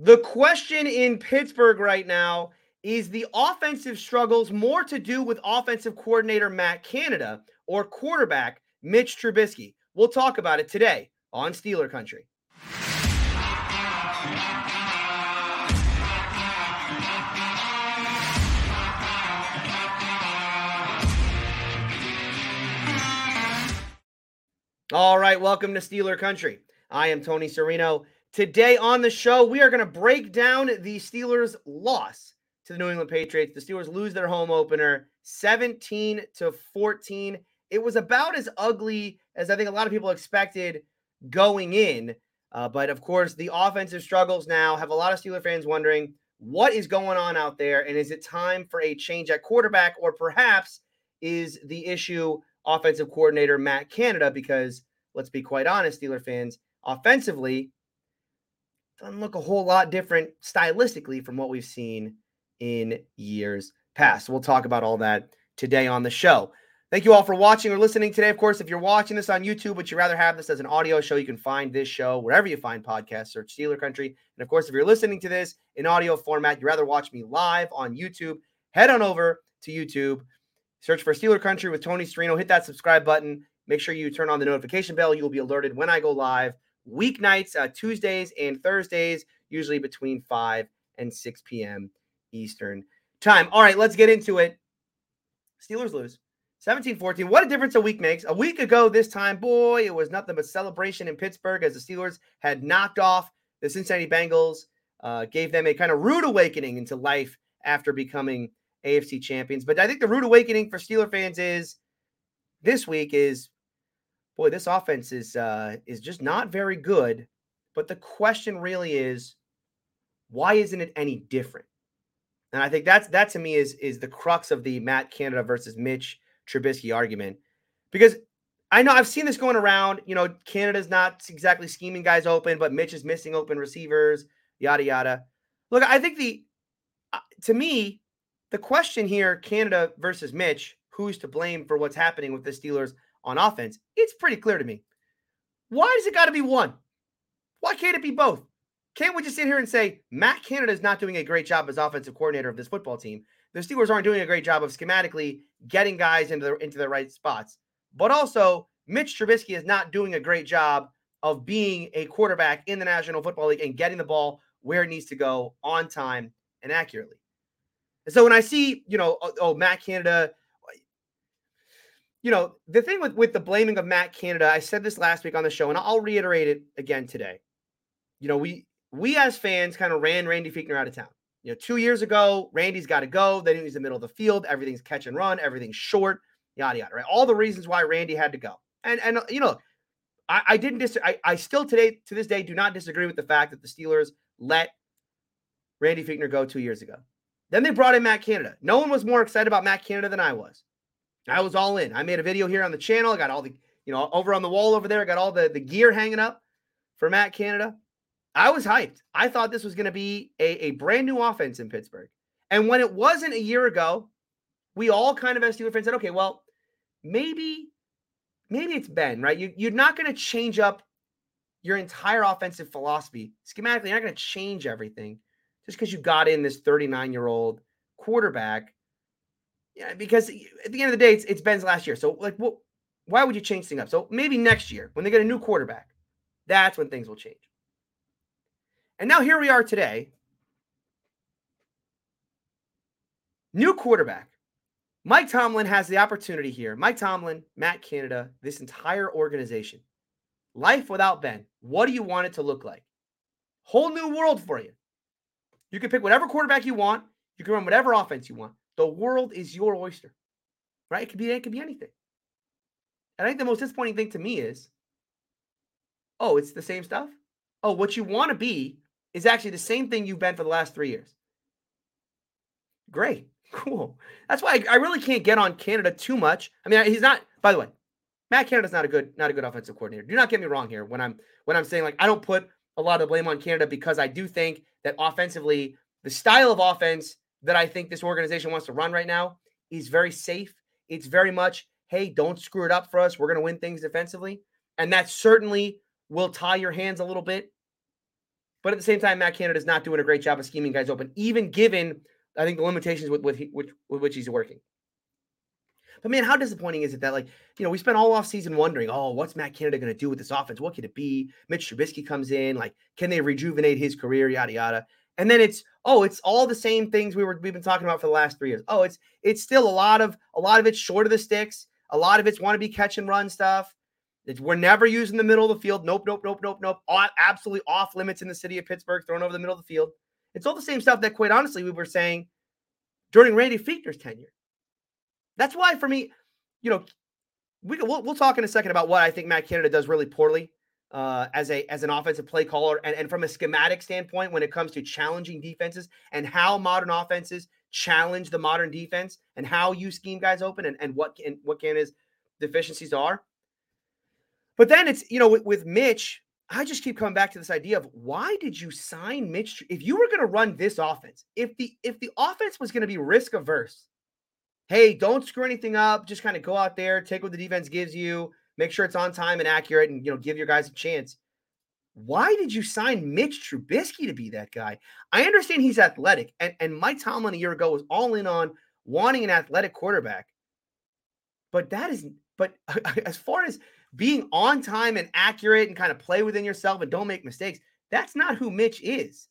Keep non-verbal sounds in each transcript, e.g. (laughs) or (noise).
The question in Pittsburgh right now is the offensive struggles more to do with offensive coordinator Matt Canada or quarterback Mitch Trubisky? We'll talk about it today on Steeler Country. All right, welcome to Steeler Country. I am Tony Serino. Today on the show, we are going to break down the Steelers' loss to the New England Patriots. The Steelers lose their home opener 17 to 14. It was about as ugly as I think a lot of people expected going in. Uh, but of course, the offensive struggles now have a lot of Steeler fans wondering what is going on out there, and is it time for a change at quarterback, or perhaps is the issue offensive coordinator Matt Canada because let's be quite honest, Steeler fans, offensively doesn't look a whole lot different stylistically from what we've seen in years past. we'll talk about all that today on the show. Thank you all for watching or listening today. Of course, if you're watching this on YouTube, but you'd rather have this as an audio show, you can find this show wherever you find podcasts. Search Steeler Country. And of course, if you're listening to this in audio format, you'd rather watch me live on YouTube, head on over to YouTube Search for Steeler Country with Tony Serino. Hit that subscribe button. Make sure you turn on the notification bell. You will be alerted when I go live weeknights, uh, Tuesdays and Thursdays, usually between 5 and 6 p.m. Eastern time. All right, let's get into it. Steelers lose 17 14. What a difference a week makes. A week ago, this time, boy, it was nothing but celebration in Pittsburgh as the Steelers had knocked off the Cincinnati Bengals, uh, gave them a kind of rude awakening into life after becoming AFC champions. But I think the rude awakening for Steeler fans is this week is boy, this offense is uh is just not very good. But the question really is, why isn't it any different? And I think that's that to me is is the crux of the Matt Canada versus Mitch Trubisky argument. Because I know I've seen this going around. You know, Canada's not exactly scheming guys open, but Mitch is missing open receivers, yada yada. Look, I think the uh, to me, the question here, Canada versus Mitch, who's to blame for what's happening with the Steelers on offense? It's pretty clear to me. Why does it got to be one? Why can't it be both? Can't we just sit here and say Matt Canada is not doing a great job as offensive coordinator of this football team? The Steelers aren't doing a great job of schematically getting guys into the into the right spots. But also, Mitch Trubisky is not doing a great job of being a quarterback in the National Football League and getting the ball where it needs to go on time and accurately. And so when I see, you know, oh, oh, Matt Canada, you know, the thing with with the blaming of Matt Canada, I said this last week on the show, and I'll reiterate it again today. You know, we we as fans kind of ran Randy Fichtner out of town. You know, two years ago, Randy's got to go. Then he's in the middle of the field. Everything's catch and run. Everything's short. Yada yada. Right. All the reasons why Randy had to go. And and you know, I, I didn't dis. I, I still today to this day do not disagree with the fact that the Steelers let Randy Fichtner go two years ago. Then they brought in Matt Canada. No one was more excited about Matt Canada than I was. I was all in. I made a video here on the channel. I got all the, you know, over on the wall over there. I got all the, the gear hanging up for Matt Canada. I was hyped. I thought this was going to be a, a brand new offense in Pittsburgh. And when it wasn't a year ago, we all kind of as Steeler fans said, okay, well, maybe, maybe it's Ben, right? You, you're not going to change up your entire offensive philosophy. Schematically, you're not going to change everything just because you got in this 39 year old quarterback. Yeah, because at the end of the day, it's, it's Ben's last year. So, like, what? Why would you change things up? So maybe next year when they get a new quarterback, that's when things will change. And now here we are today. New quarterback. Mike Tomlin has the opportunity here. Mike Tomlin, Matt Canada, this entire organization. Life without Ben. What do you want it to look like? Whole new world for you. You can pick whatever quarterback you want. You can run whatever offense you want. The world is your oyster, right? It could be it could be anything. And I think the most disappointing thing to me is, oh, it's the same stuff. Oh, what you want to be is actually the same thing you've been for the last three years. Great, (laughs) cool. That's why I, I really can't get on Canada too much. I mean, he's not. By the way, Matt Canada's not a good not a good offensive coordinator. Do not get me wrong here when I'm when I'm saying like I don't put a lot of blame on Canada because I do think that offensively, the style of offense that I think this organization wants to run right now is very safe. It's very much, hey, don't screw it up for us. We're going to win things defensively. And that certainly will tie your hands a little bit But at the same time, Matt Canada is not doing a great job of scheming guys open, even given I think the limitations with with, with, with which he's working. But man, how disappointing is it that like you know we spent all off season wondering, oh, what's Matt Canada going to do with this offense? What could it be? Mitch Trubisky comes in, like, can they rejuvenate his career? Yada yada. And then it's oh, it's all the same things we were we've been talking about for the last three years. Oh, it's it's still a lot of a lot of it's short of the sticks. A lot of it's want to be catch and run stuff. It's, we're never using the middle of the field. Nope, nope, nope, nope, nope. All, absolutely off limits in the city of Pittsburgh, thrown over the middle of the field. It's all the same stuff that, quite honestly, we were saying during Randy Fichtner's tenure. That's why, for me, you know, we we'll, we'll talk in a second about what I think Matt Canada does really poorly uh, as a as an offensive play caller, and, and from a schematic standpoint, when it comes to challenging defenses and how modern offenses challenge the modern defense, and how you scheme guys open, and, and what can what can Canada's deficiencies are. But then it's you know with, with Mitch, I just keep coming back to this idea of why did you sign Mitch? If you were going to run this offense, if the if the offense was going to be risk averse, hey, don't screw anything up. Just kind of go out there, take what the defense gives you, make sure it's on time and accurate, and you know give your guys a chance. Why did you sign Mitch Trubisky to be that guy? I understand he's athletic, and and Mike Tomlin a year ago was all in on wanting an athletic quarterback, but that is but (laughs) as far as being on time and accurate and kind of play within yourself and don't make mistakes, that's not who Mitch is.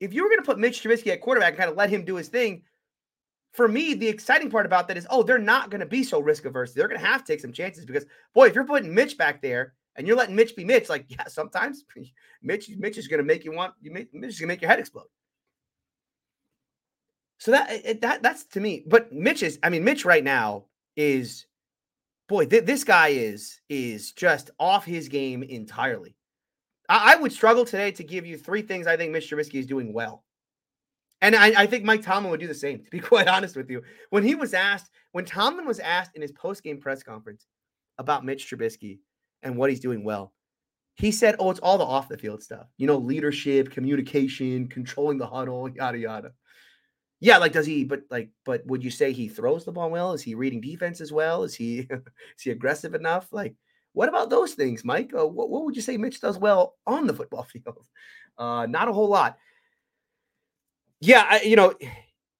If you were going to put Mitch Trubisky at quarterback and kind of let him do his thing, for me, the exciting part about that is, oh, they're not going to be so risk averse. They're going to have to take some chances because, boy, if you're putting Mitch back there and you're letting Mitch be Mitch, like, yeah, sometimes (laughs) Mitch, Mitch is going to make you want, you Mitch is going to make your head explode. So that that that's to me. But Mitch is, I mean, Mitch right now is boy, th- this guy is is just off his game entirely. I-, I, would struggle today to give you three things I think Mitch Trubisky is doing well. And I, I think Mike Tomlin would do the same, to be (laughs) quite honest with you. When he was asked, when Tomlin was asked in his post-game press conference about Mitch Trubisky and what he's doing well, he said, Oh, it's all the off the field stuff, you know, leadership, communication, controlling the huddle, (laughs) yada yada. Yeah, like does he? But like, but would you say he throws the ball well? Is he reading defense as well? Is he (laughs) is he aggressive enough? Like, what about those things, Mike? Uh, what what would you say Mitch does well on the football field? Uh, not a whole lot. Yeah, I, you know,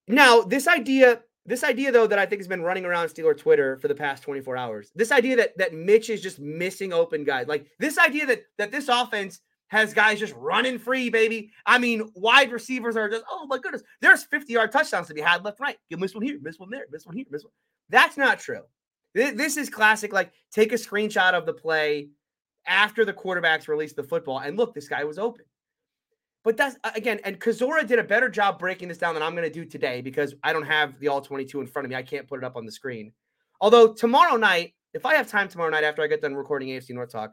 now this idea, this idea though that I think has been running around Steeler Twitter for the past 24 hours. This idea that that Mitch is just missing open guys, like this idea that that this offense has guys just running free, baby. I mean, wide receivers are just, oh my goodness, there's 50 yard touchdowns to be had left, right. You miss one here, miss one there, miss one here, miss one. That's not true. This is classic. Like, take a screenshot of the play after the quarterbacks released the football, and look, this guy was open. But that's again, and Kozora did a better job breaking this down than I'm going to do today because I don't have the all 22 in front of me. I can't put it up on the screen. Although tomorrow night, if I have time tomorrow night after I get done recording AFC North Talk,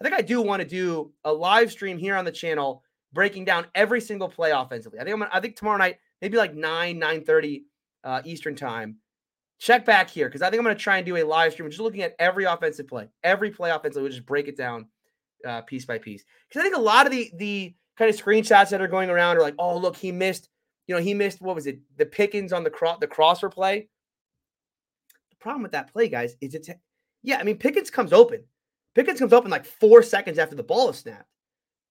I think I do want to do a live stream here on the channel breaking down every single play offensively. I think I'm gonna, I think tomorrow night, maybe like 9, 9 30 uh, Eastern time. Check back here because I think I'm going to try and do a live stream just looking at every offensive play, every play offensively. We'll just break it down uh, piece by piece. Because I think a lot of the the kind of screenshots that are going around are like, oh, look, he missed, you know, he missed what was it, the Pickens on the cross, the crosser play. The problem with that play, guys, is it's yeah, I mean, Pickens comes open. Pickens comes open like four seconds after the ball is snapped.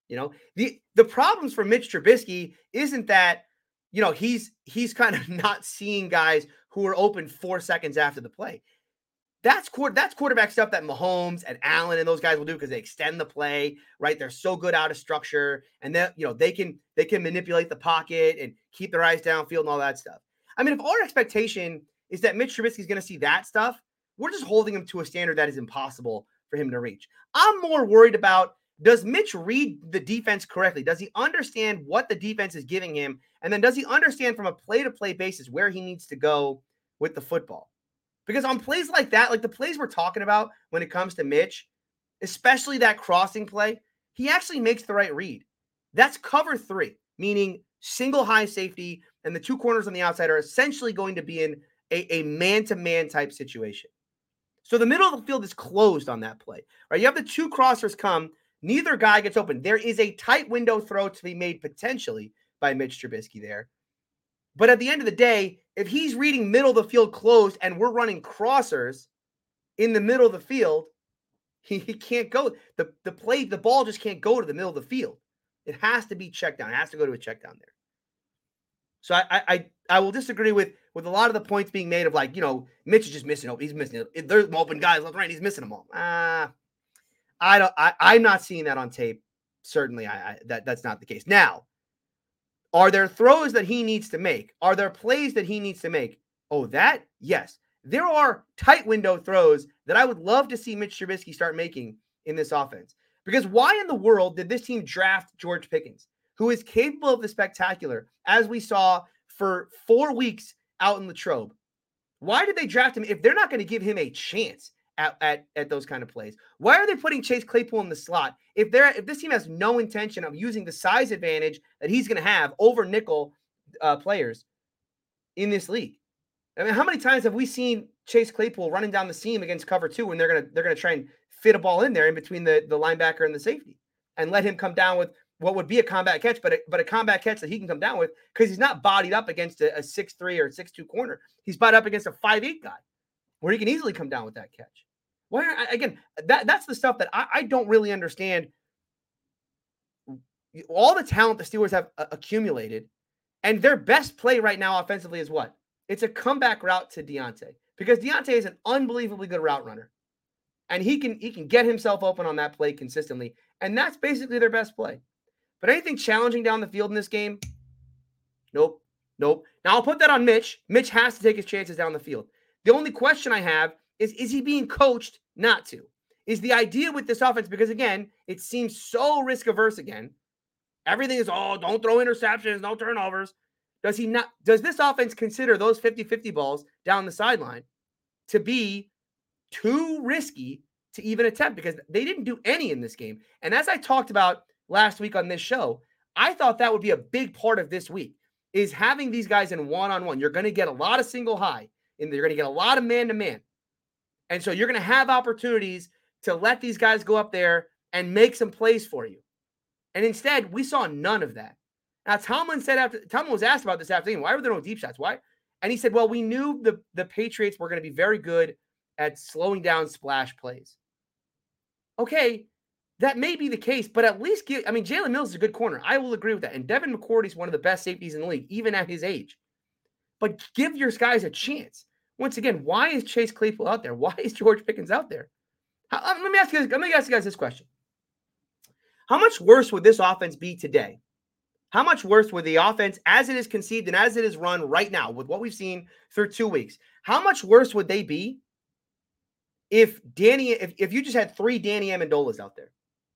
You know, the the problems for Mitch Trubisky isn't that, you know, he's he's kind of (laughs) not seeing guys who are open four seconds after the play. That's that's quarterback stuff that Mahomes and Allen and those guys will do because they extend the play, right? They're so good out of structure, and that you know they can they can manipulate the pocket and keep their eyes downfield and all that stuff. I mean, if our expectation is that Mitch Trubisky is going to see that stuff, we're just holding him to a standard that is impossible for him to reach. I'm more worried about does Mitch read the defense correctly? Does he understand what the defense is giving him? And then does he understand from a play to play basis where he needs to go with the football? Because on plays like that, like the plays we're talking about when it comes to Mitch, especially that crossing play, he actually makes the right read. That's cover three, meaning single high safety, and the two corners on the outside are essentially going to be in a man to man type situation. So the middle of the field is closed on that play, right? You have the two crossers come, neither guy gets open. There is a tight window throw to be made potentially by Mitch Trubisky there. But at the end of the day, if he's reading middle of the field closed and we're running crossers in the middle of the field, he, (laughs) he can't go. The, the play, the ball just can't go to the middle of the field. It has to be checked down. It has to go to a check down there. So I I I will disagree with with a lot of the points being made of like you know Mitch is just missing open. He's missing it. There's open guys left right. He's missing them all. Ah, uh, I don't. I, I'm not seeing that on tape. Certainly, I, I that that's not the case. Now, are there throws that he needs to make? Are there plays that he needs to make? Oh, that yes. There are tight window throws that I would love to see Mitch Trubisky start making in this offense. Because why in the world did this team draft George Pickens, who is capable of the spectacular, as we saw for four weeks out in Latrobe? Why did they draft him if they're not going to give him a chance at, at, at those kind of plays? Why are they putting Chase Claypool in the slot if they're if this team has no intention of using the size advantage that he's going to have over nickel uh, players in this league? I mean, how many times have we seen Chase Claypool running down the seam against cover two when they're gonna they're gonna try and fit a ball in there in between the, the linebacker and the safety and let him come down with what would be a combat catch, but a, but a combat catch that he can come down with because he's not bodied up against a, a six three or six two corner. He's bodied up against a five eight guy where he can easily come down with that catch. Why again? That that's the stuff that I, I don't really understand. All the talent the Steelers have uh, accumulated, and their best play right now offensively is what? It's a comeback route to Diontae because Diontae is an unbelievably good route runner, and he can he can get himself open on that play consistently, and that's basically their best play. But anything challenging down the field in this game, nope, nope. Now I'll put that on Mitch. Mitch has to take his chances down the field. The only question I have is is he being coached not to? Is the idea with this offense because again it seems so risk averse again. Everything is oh don't throw interceptions, no turnovers. Does he not? Does this offense consider those 50 50 balls down the sideline to be too risky to even attempt? Because they didn't do any in this game. And as I talked about last week on this show, I thought that would be a big part of this week is having these guys in one on one. You're going to get a lot of single high, and you're going to get a lot of man to man. And so you're going to have opportunities to let these guys go up there and make some plays for you. And instead, we saw none of that. Now Tomlin said after Tomlin was asked about this afternoon, why were there no deep shots? Why? And he said, well, we knew the the Patriots were going to be very good at slowing down splash plays. Okay, that may be the case, but at least give. I mean, Jalen Mills is a good corner. I will agree with that. And Devin McCourty is one of the best safeties in the league, even at his age. But give your guys a chance. Once again, why is Chase Claypool out there? (laughs) Why is George Pickens out there? How, uh, let me ask you. Let me ask you guys this question: How much worse would this offense be today how much worse would the offense, as it is conceived and as it is run right now, with what we've seen through two weeks, how much worse would they be if Danny, if, if you just had three Danny Amendolas out there?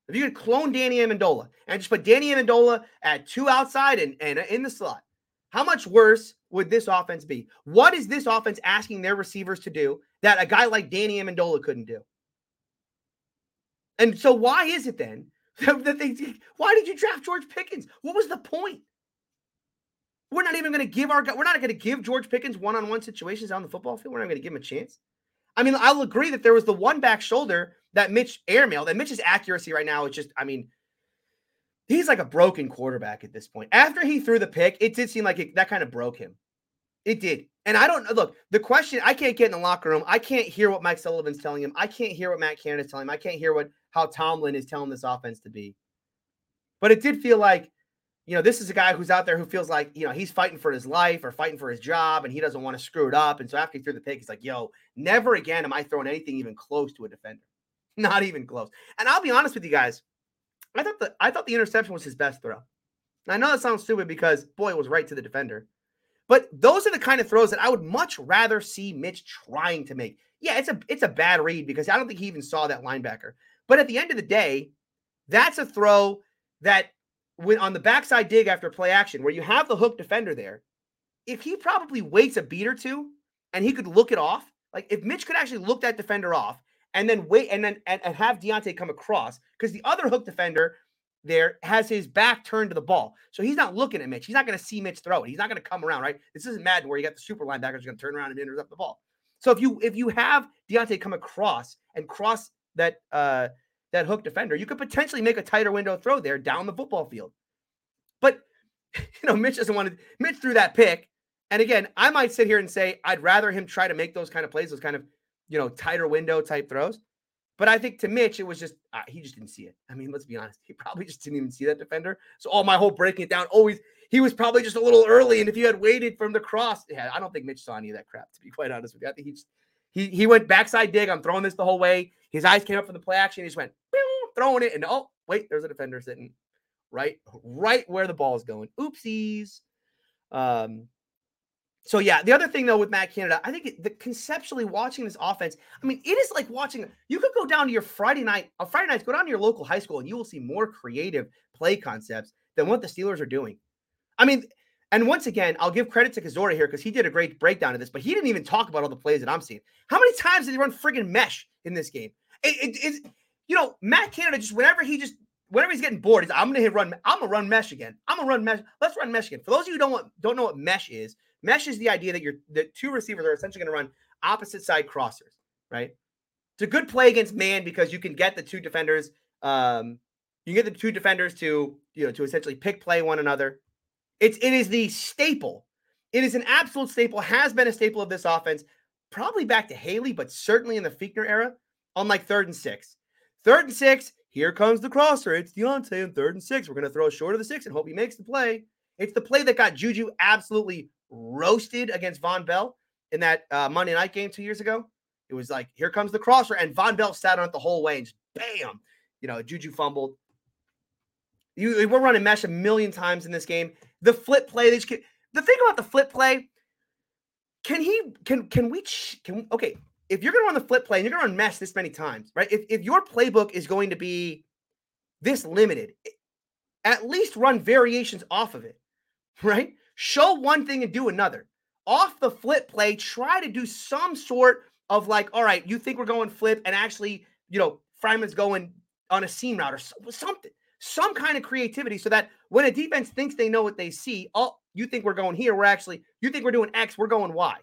If you could clone Danny Amendola and just put Danny Amendola at two outside and, and in the slot, how much worse would this offense be? What is this offense asking their receivers to do that a guy like Danny Amendola couldn't do? And so, why is it then (laughs) that they, why did you draft George Pickens? What was the point? We're not even going to give our we're not going to give George Pickens one-on-one situations on the football field. We're not going to give him a chance. I mean, I'll agree that there was the one back shoulder that Mitch airmailed, that Mitch's accuracy right now is just, I mean, he's like a broken quarterback at this point. After he threw the pick, it did seem like it, that kind of broke him. It did. And I don't look, the question I can't get in the locker room. I can't hear what Mike Sullivan's telling him. I can't hear what Matt Canada is telling him. I can't hear what how Tomlin is telling this offense to be. But it did feel like, you know, this is a guy who's out there who feels like, you know, he's fighting for his life or fighting for his job and he doesn't want to screw it up. And so after he threw the pick, he's like, yo, never again am I throwing anything even close to a defender. (laughs) Not even close. And I'll be honest with you guys. I thought the I thought the interception was his best throw. I know that sounds stupid because boy, it was right to the defender. But those are the kind of throws that I would much rather see Mitch trying to make. Yeah, it's a it's a bad read because I don't think he even saw that linebacker. But at the end of the day, that's a throw that when on the backside dig after play action, where you have the hook defender there, if he probably waits a beat or two and he could look it off, like if Mitch could actually look that defender off and then wait and then and, and have Diontae come across, because the other hook defender there has his back turned to the ball. So he's not looking at Mitch. He's not going to see Mitch throw it. He's not going to come around, right? This isn't Madden where you got the super linebackers going to turn around and intercept the ball. So if you if you have Diontae come across and cross that uh, that hook defender, you could potentially make a tighter window throw there down the football field. But (laughs) you know, Mitch doesn't want to. Mitch threw that pick, and again, I might sit here and say I'd rather him try to make those kind of plays, those kind of you know tighter window type throws. But I think to Mitch, it was just uh, he just didn't see it. I mean, let's be honest, he (laughs) probably just didn't even see that defender. So all my whole breaking it down, always he was probably just a little early. And if you had waited from the cross, yeah, I don't think Mitch saw any of that crap. To be (laughs) quite honest with you, I think he just, he he went backside dig. I'm throwing this the whole way. His eyes came up from the play action. He just went throwing it, and oh wait, there's a defender sitting right right where the ball is going. Oopsies. Um, so yeah, the other thing though with Matt Canada, I think the conceptually watching this offense, I mean, it is like watching. You could go down to your Friday night, on Friday nights, go down to your local high school, and you will see more creative play concepts than what the Steelers are doing. I mean, and once again, I'll give credit to Kozora here because he did a great breakdown of this, but he didn't even talk about all the plays that I'm seeing. How many times did he run friggin' mesh in this game? It, it, it, you know, Matt Canada just whenever he just whenever he's getting bored, he's I'm gonna hit run. I'm gonna run mesh again. I'm gonna run mesh. Let's run mesh again. For those of you who don't want, don't know what mesh is, mesh is the idea that you're the two receivers are essentially gonna run opposite side crossers, right? It's a good play against man because you can get the two defenders. Um, you can get the two defenders to you know to essentially pick play one another. It's it is the staple. It is an absolute staple. Has been a staple of this offense, probably back to Haley, but certainly in the Fichtner era. On like third and six, third and six. Here comes the crosser. It's Diontae in third and six. We're going to throw short of the six and hope he makes the play. It's the play that got Juju absolutely roasted against Vonn Bell in that uh, Monday night game two years ago. It was like, here comes the crosser, and Vonn Bell sat on it the whole way and just bam, you know, Juju fumbled. You, we're running mesh a million times in this game. The flip play, they just, the thing about the flip play, can he, can, can we, can, okay, if you're going to run the flip play and you're going to run mesh this many times, right? If, if your playbook is going to be this limited, eh, at least run variations off of it, (laughs) right? Show one thing and do another. Off the flip play, try to do some sort of like, all right, you think we're going flip, and actually, you know, Freiermuth's going on a seam route or something, some kind of creativity so that when a defense thinks they know what they see, oh, you think we're going here, we're actually, you think we're doing X, we're going Y.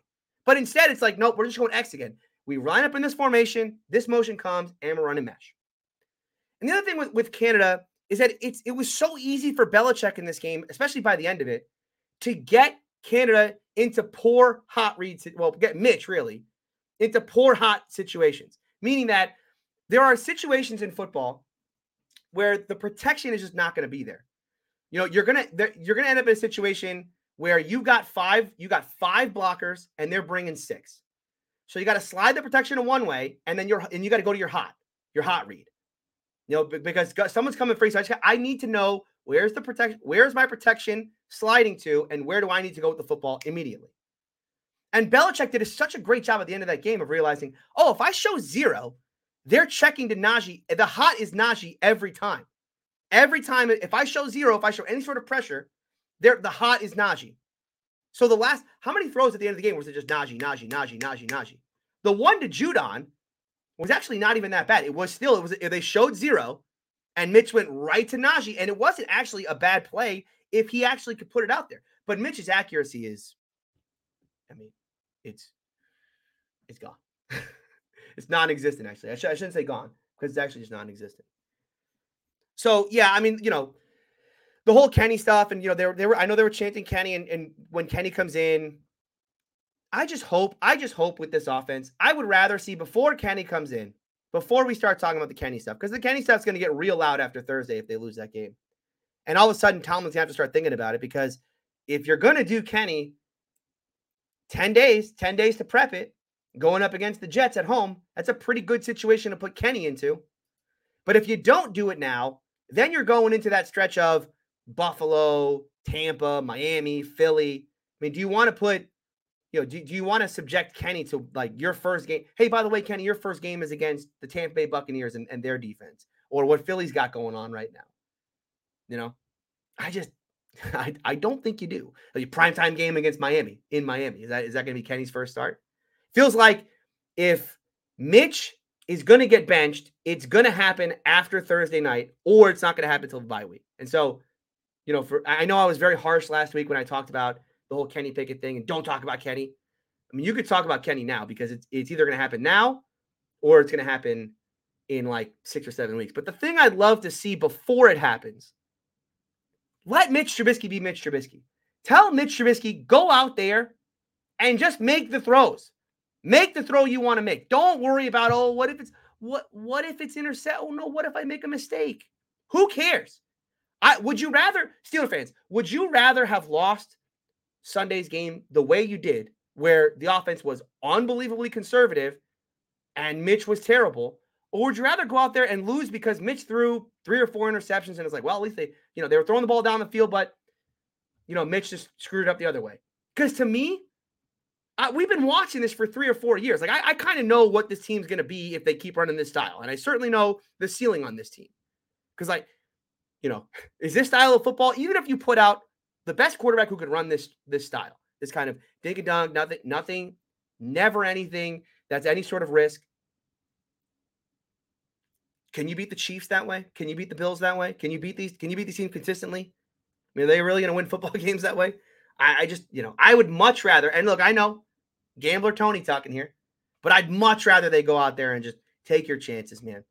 But instead, it's like, nope, we're just going X again. We line up in this formation, this motion comes, and we're running mesh. And the other thing with, with Canada is that it's it was so easy for Belichick in this game, especially by the end of it, to get Canada into poor hot reads. Well, get Mitch really into poor hot situations, meaning that there are situations in football where the protection is just not going to be there. You know, you're gonna you're gonna end up in a situation where you got five, you got five blockers, and they're bringing six. So you got to slide the protection in one way, and then you're and you got to go to your hot, your hot read. You know, because someone's coming free. So I, just, I need to know where's the protection, where's my protection sliding to, and where do I need to go with the football immediately. And Belichick did such a great job at the end of that game of realizing, oh, if I show zero, they're checking to Najee. The hot is Najee every time. Every time, if I show zero, if I show any sort of pressure, there the hot is Najee. So the last, how many throws at the end of the game was it just Najee, Najee, Najee, Najee, Najee? The one to Judon was actually not even that bad. It was still, it was they showed zero, and Mitch went right to Najee, and it wasn't actually a bad play if he actually could put it out there. But Mitch's accuracy is, I mean, it's it's gone. (laughs) it's non-existent. Actually, I, sh- I shouldn't say gone because it's actually just non-existent. So yeah, I mean, you know, the whole Kenny stuff, and you know, they were, they were I know they were chanting Kenny, and, and when Kenny comes in, I just hope, I just hope with this offense, I would rather see before Kenny comes in, before we start talking about the Kenny stuff, because the Kenny stuff's going to get real loud after Thursday if they lose that game. And all of a sudden, Tomlin's gonna have to start thinking about it because if you're gonna do Kenny, 10 days, 10 days to prep it, going up against the Jets at home, that's a pretty good situation to put Kenny into. But if you don't do it now, then you're going into that stretch of Buffalo, Tampa, Miami, Philly. I mean, do you want to put, you know, do, do you want to subject Kenny to like your first game? Hey, by the way, Kenny, your first game is against the Tampa Bay Buccaneers and, and their defense, or what Philly's got going on right now. You know, I just (laughs) I, I don't think you do. A primetime game against Miami in Miami. Is that is that gonna be Kenny's first start? Feels like if Mitch is going to get benched. It's going to happen after Thursday night, or it's not going to happen until the bye week. And so you know, for I know I was very harsh last week when I talked about the whole Kenny Pickett thing and don't talk about Kenny. I mean, you could talk about Kenny now because it's it's either going to happen now or it's going to happen in like six or seven weeks. But the thing I'd love to see before it happens, let Mitch Trubisky be Mitch Trubisky. Tell Mitch Trubisky go out there and just make the throws. Make the throw you want to make. Don't worry about oh, what if it's what what if it's intercept? Oh no, what if I make a mistake? Who cares? I would you rather Steeler fans, would you rather have lost Sunday's game the way you did, where the offense was unbelievably conservative and Mitch was terrible? Or would you rather go out there and lose because Mitch threw three or four interceptions and it's like, well, at least they, you know, they were throwing the ball down the field, but you know, Mitch just screwed it up the other way. Because to me, I, we've been watching this for three or four years. Like I, I kind of know what this team's going to be if they keep running this style, and I certainly know the ceiling on this team. Because like, you know, (laughs) is this style of football? Even if you put out the best quarterback who could run this this style, this kind of dig and dunk, nothing, nothing, never anything that's any sort of risk. Can you beat the Chiefs that way? Can you beat the Bills that way? Can you beat these? Can you beat these teams consistently? I mean, are they really going to win football (laughs) games that way? I, I, just, you know, I would much rather. And look, I know gambler Tony talking here, but I'd much rather they go out there and just take your chances, man.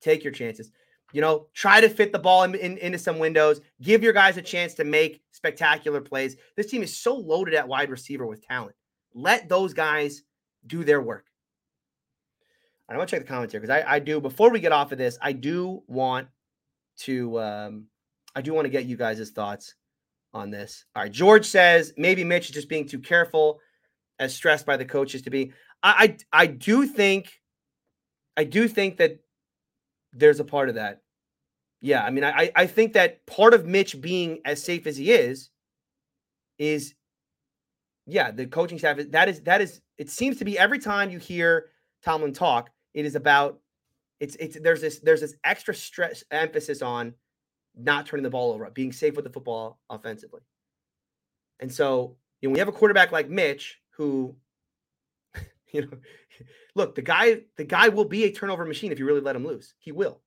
Take your chances. You know, try to fit the ball in, in, into some windows. Give your guys a chance to make spectacular plays. This team is so loaded at wide receiver with talent. Let those guys do their work. I want to check the comments here because I, I do. Before we get off of this, I do want to um, I do want to get you guys' thoughts on this. All right, George says maybe Mitch is just being too careful, as stressed by the coaches to be. I I, I do think, I do think that there's a part of that. Yeah, I mean, I I think that part of Mitch being as safe as he is, is, yeah, the coaching staff. That is that is. It seems to be every time you hear Tomlin talk, it is about. It's it's there's this there's this extra stress emphasis on not turning the ball over, being safe with the football offensively. And so, you know, when you have a quarterback like Mitch, who, you know, (laughs) look, the guy, the guy will be a turnover machine if you really let him loose. He will.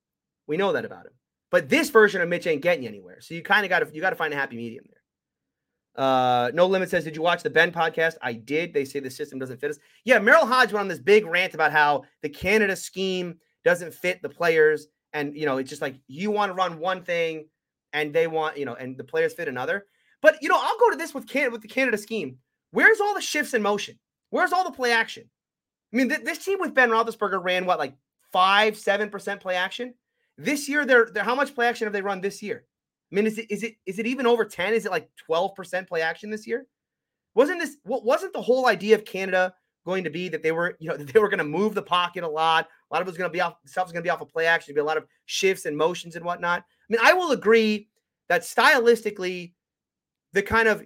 We know that about him. But this version of Mitch ain't getting anywhere. So you kind of got to you got to find a happy medium there. Uh, no limit says, did you watch the Ben podcast? I did. They say the system doesn't fit us. Yeah, Merril Hoge went on this big rant about how the Canada scheme doesn't fit the players and you know it's just like you want to run one thing and they want you know and the players fit another but you know i'll go to this with canada with the canada scheme where's all the shifts in motion where's all the play action? I mean th- this team with ben roethlisberger ran what like five seven percent play action? This year they're, they're how much play action have they run this year? I mean is it is it is it even over 10 is it like 12 percent play action this year? Wasn't this what wasn't the whole idea of canada going to be that they were, you know, (laughs) they were going to move the pocket a lot. A lot of it's going to be off, stuff stuff's going to be off of play action, be a lot of shifts and motions and whatnot. I mean, I will agree that stylistically, the kind of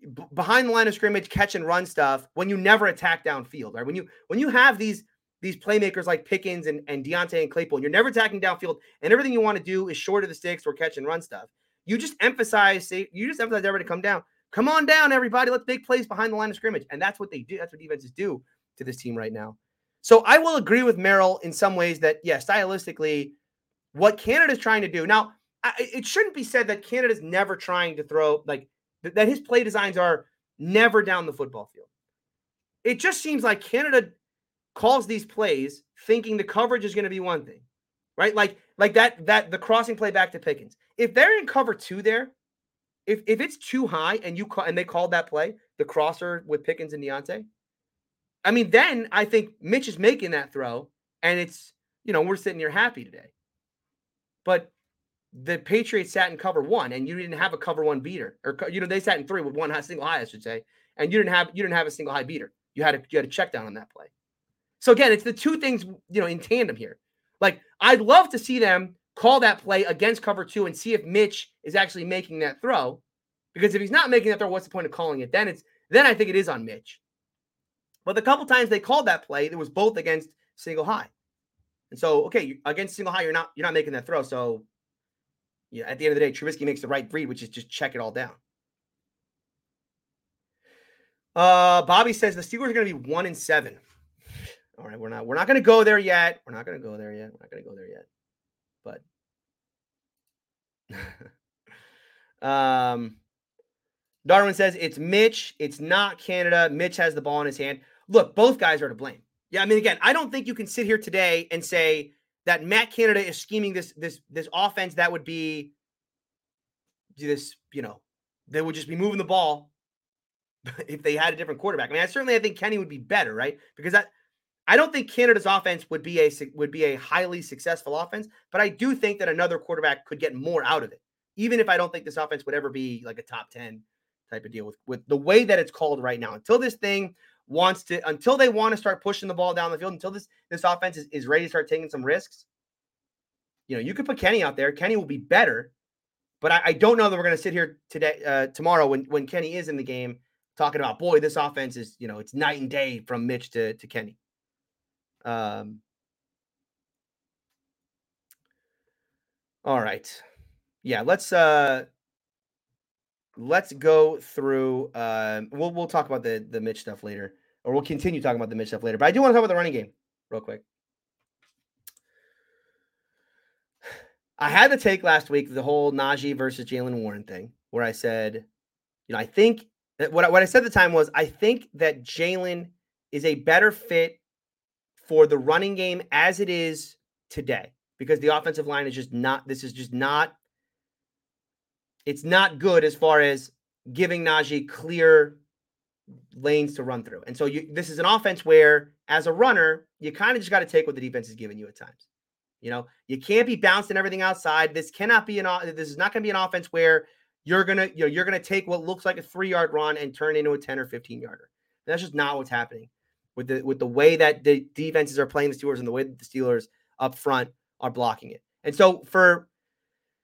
b- behind the line of scrimmage catch and run stuff, when you never attack downfield, right? When you when you have these these playmakers like Pickens and, and Diontae and Claypool, and you're never attacking downfield, and everything you want to do is short of the sticks or catch and run stuff. You just emphasize, you just emphasize everybody to come down. Come on down, everybody. Let's make plays behind the line of scrimmage. And that's what they do. That's what defenses do to this team right now. So I will agree with Merril in some ways that, yeah, stylistically, what Canada's trying to do. Now, it shouldn't be said that Canada's never trying to throw, like, that his play designs are never down the football field. It just seems like Canada calls these plays thinking the coverage is going to be one thing, right? Like, like that, that the crossing play back to Pickens. If they're in cover two there, if if it's too high and you call and they called that play, the crosser with Pickens and Diontae, I mean, then I think Mitch is making that throw, and it's you know we're sitting here happy today. But the Patriots sat in cover one, and you didn't have a cover one beater, or you know they sat in three with one high, single high, I should say, and you didn't have you didn't have a single high beater. You had a you had a check down on that play. So again, it's the two things you know in tandem here. Like I'd love to see them call that play against cover two and see if Mitch is actually making that throw. Because if he's not making that throw, what's the point of calling it? Then it's then I think it is on Mitch. But the couple times they called that play, it was both against single high. And so, okay, against single high, you're not you're not making that throw. So, yeah, at the end of the day, Trubisky makes the right read, which is just check it all down. Uh, Bobby says the Steelers are going to be one in seven. All right, we're not we're not going to go there yet. We're not going to go there yet. We're not going to go there yet but (laughs) um Darwin says it's Mitch, it's not Canada. Mitch has the ball in his hand. Look, both guys are to blame. Yeah, I mean, again, I don't think you can sit here today and say that Matt Canada is scheming this this this offense that would be this, you know, they would just be moving the ball (laughs) if they had a different quarterback. I mean, I certainly I think Kenny would be better, right? Because that I don't think Canada's offense would be a would be a highly successful offense, but I do think that another quarterback could get more out of it. Even if I don't think this offense would ever be like a top 10 type of deal with with the way that it's called right now. Until this thing wants to until they want to start pushing the ball down the field, until this this offense is, is ready to start taking some risks. You know, you could put Kenny out there. Kenny will be better, but I, I don't know that we're going to sit here today, uh, tomorrow when when Kenny is in the game, talking about boy, this offense is you know it's night and day from Mitch to to Kenny. Um. All right, yeah. Let's uh let's go through. Um, we'll we'll talk about the the Mitch stuff later, or we'll continue talking about the Mitch stuff later. But I do want to talk about the running game real quick. I had the take last week the whole Najee versus Jaylen Warren thing, where I said, you know, I think that what what I said at the time was I think that Jaylen is a better fit for the running game as it is today because the offensive line is just not. This is just not it's not good as far as giving Najee clear lanes to run through. And so you this is an offense where as a runner, you kind of just got to take what the defense is giving you at times. You know, you can't be bouncing everything outside. This cannot be an this is not going to be an offense where you're to you know you're to take what looks like a 3-yard run and turn into a 10 or 15 yarder. That's just not what's happening with the with the way that the defenses are playing the Steelers and the way that the Steelers up front are blocking it. And so for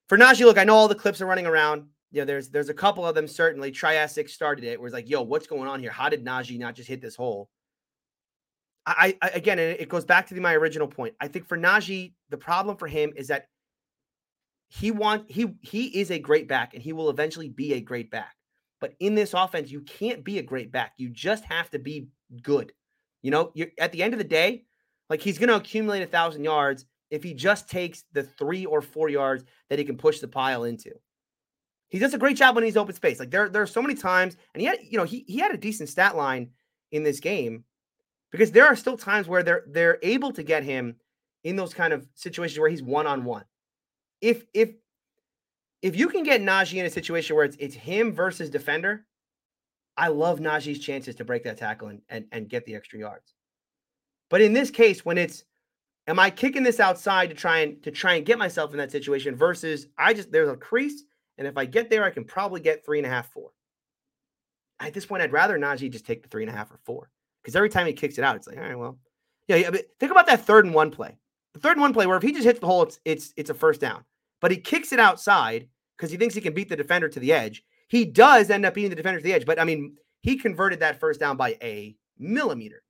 for Najee, look, I know all the clips are running around. You know, there's there's a couple of them certainly. Triassic started it, where it's like, yo, what's going on here? How did Najee not just hit this hole? I, I again, it goes back to the, my original point. I think for Najee, the problem for him is that he want he he is a great back, and he will eventually be a great back. But in this offense, you can't be a great back. You just have to be good. You know, you're at the end of the day, like he's going to accumulate a thousand yards if he just takes the three or four yards that he can push the pile into. He does a great job when he's open space. Like there, there are so many times, and had, you know, he he had a decent stat line in this game because there are still times where they're they're able to get him in those kind of situations where he's one on one. If if if you can get Najee in a situation where it's it's him versus defender, I love Najee's chances to break that tackle and, and, and get the extra yards. But in this case, when it's am I kicking this outside to try and to try and get myself in that situation versus I just there's a crease and if I get there I can probably get three and a half four. At this point, I'd rather Najee just take the three and a half or four because every time he kicks it out, it's like all right, well, yeah. yeah but think about that third and one play. The third and one play where if he just hits the hole, it's it's it's a first down. But he kicks it outside because he thinks he can beat the defender to the edge. He does end up beating the defender to the edge, but I mean, he converted that first down by a millimeter,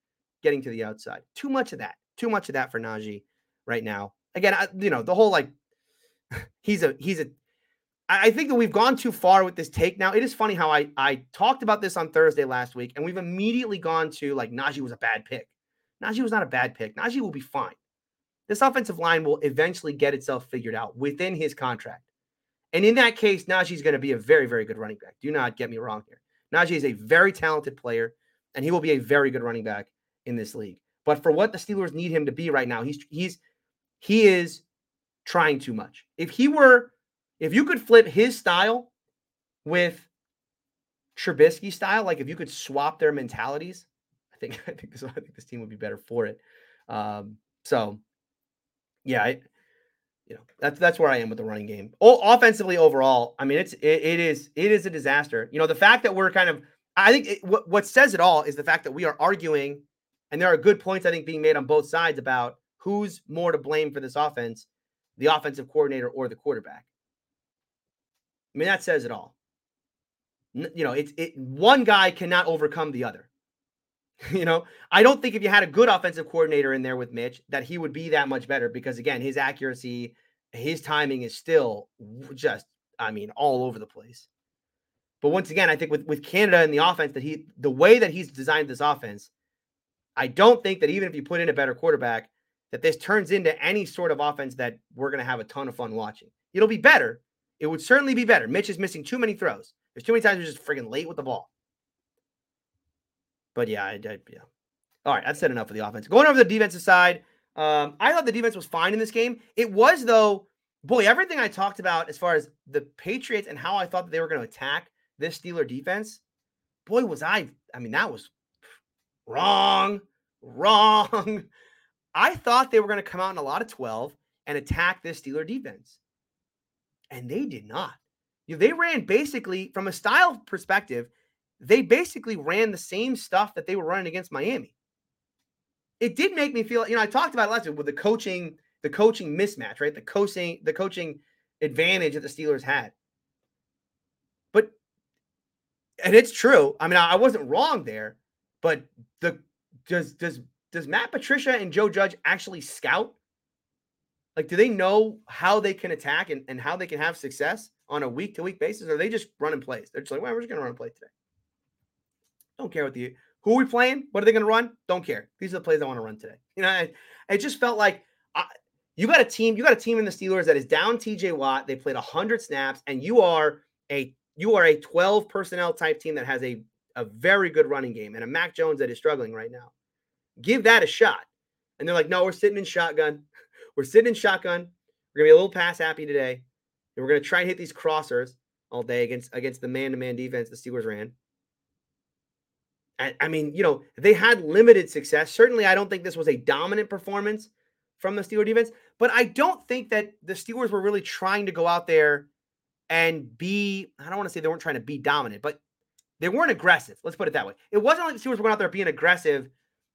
getting to the outside. Too much of that. Too much of that for Najee right now. Again, I, you know, the whole like (laughs) he's a he's a I think that we've gone too far with this take now. It is funny how I I talked about this on Thursday last week, and we've immediately gone to like Najee was a bad pick. Najee was not a bad pick. Najee will be fine. This offensive line will eventually get itself figured out within his contract. And in that case, Najee's going to be a very, very good running back. Do not get me wrong here. Najee is a very talented player, and he will be a very good running back in this league. But for what the Steelers need him to be right now, he's he's he is trying too much. If he were, if you could flip his style with Trubisky style, like if you could swap their mentalities, I think (laughs) I think this I think this team would be better for it. Um, so yeah, I, you know that's that's where I am with the running game. Oh, offensively overall, I mean it's it, it is it is a disaster. You know the fact that we're kind of I think it, what what says it all is the fact that we are arguing and there are good points, I think, being made on both sides about who's more to blame for this offense, the offensive coordinator or the quarterback. I mean, that says it all. You know, it's it one guy cannot overcome the other. (laughs) you know, I don't think if you had a good offensive coordinator in there with Mitch, that he would be that much better because again, his accuracy, his timing is still just, I mean, all over the place. But once again, I think with, with Canada and the offense that he the way that he's designed this offense, I don't think that even if you put in a better quarterback, that this turns into any sort of offense that we're going to have a ton of fun watching. It'll be better. It would certainly be better. Mitch is missing too many throws. There's too many times he's just freaking late with the ball. But yeah, I, I yeah. All right, I've said enough of the offense. Going over the defensive side, um, I thought the defense was fine in this game. It was though, boy, everything I talked about as far as the Patriots and how I thought that they were going to attack this Steeler defense. Boy, was I! I mean, that was wrong, Wrong. I thought they were going to come out in a lot of 12 and attack this Steeler defense. And they did not. You know, they ran basically, from a style perspective, they basically ran the same stuff that they were running against Miami. It did make me feel, you know, I talked about it last week with the coaching, the coaching mismatch, right? The coaching, the coaching advantage that the Steelers had. But and it's true. I mean, I wasn't wrong there, but the does does does Matt Patricia and Joe Judge actually scout? Like, do they know how they can attack and, and how they can have success on a week to week basis? Or are they just running plays? They're just like, well, we're just gonna run a play today. Don't care what the who are we playing? What are they gonna run? Don't care. These are the plays I want to run today. You know, I, it just felt like I, you got a team, you got a team in the Steelers that is down TJ Watt. They played 100 snaps, and you are a you are a 12 personnel type team that has a, a very good running game and a Mac Jones that is struggling right now. Give that a shot. And they're like, no, we're sitting in shotgun. (laughs) We're sitting in shotgun. We're gonna be a little pass happy today. And we're gonna try and hit these crossers all day against against the man-to-man defense the Steelers ran. I, I mean, you know, they had limited success. Certainly, I don't think this was a dominant performance from the Steelers defense, but I don't think that the Steelers were really trying to go out there and be, I don't want to say they weren't trying to be dominant, but they weren't aggressive. Let's put it that way. It wasn't like the Steelers were going out there being aggressive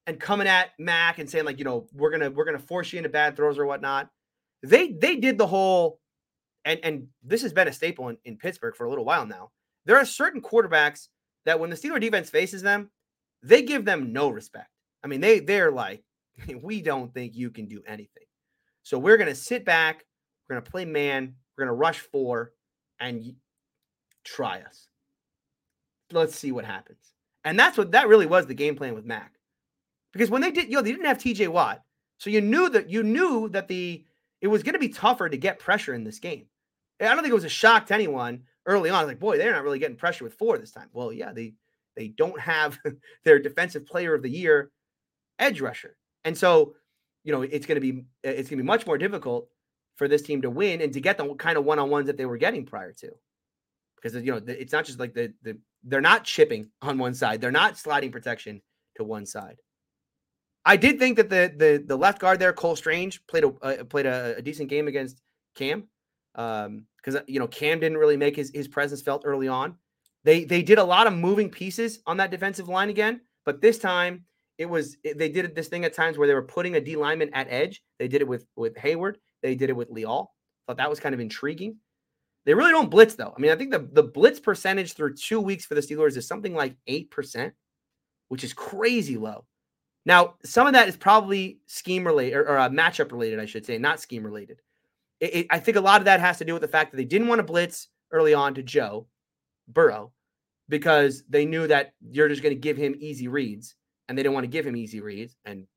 and coming at Mac and saying, like, you know, we're gonna we're gonna force you into bad throws or whatnot. They they did the whole and and this has been a staple in, in Pittsburgh for a little while now. There are certain quarterbacks that when the Steeler defense faces them, they give them no respect. I mean, they they're like, (laughs) we don't think you can do anything. So we're gonna sit back, we're gonna play man, we're gonna rush four, and try us. Let's see what happens. And that's what that really was the game plan with Mac. Because when they did, you know, they didn't have TJ Watt. So you knew that you knew that the it was going to be tougher to get pressure in this game. I don't think it was a shock to anyone early on. Like, boy, they're not really getting pressure with four this time. Well, yeah, they they don't have (laughs) their defensive player of the year edge rusher. And so, you know, it's going to be it's going to be much more difficult for this team to win and to get the kind of one-on-ones that they were getting prior to. Because you know, it's not just like the the they're not chipping on one side. They're not sliding protection to one side. I did think that the the the left guard there, Cole Strange, played a uh, played a, a, decent game against Cam. Um, because you know, Cam didn't really make his, his presence felt early on. They they did a lot of moving pieces on that defensive line again, but this time it was they did this thing at times where they were putting a D lineman at edge. They did it with with Heyward. They did it with Leal. Thought that was kind of intriguing. They really don't blitz though. I mean, I think the the blitz percentage through two weeks for the Steelers is something like eight percent, which is crazy low. Now, some of that is probably scheme related or, or uh, matchup related, I should say, not scheme related. It, it, I think a lot of that has to do with the fact that they didn't want to blitz early on to Joe Burrow because they knew that you're just going to give him easy reads and they didn't want to give him easy reads. And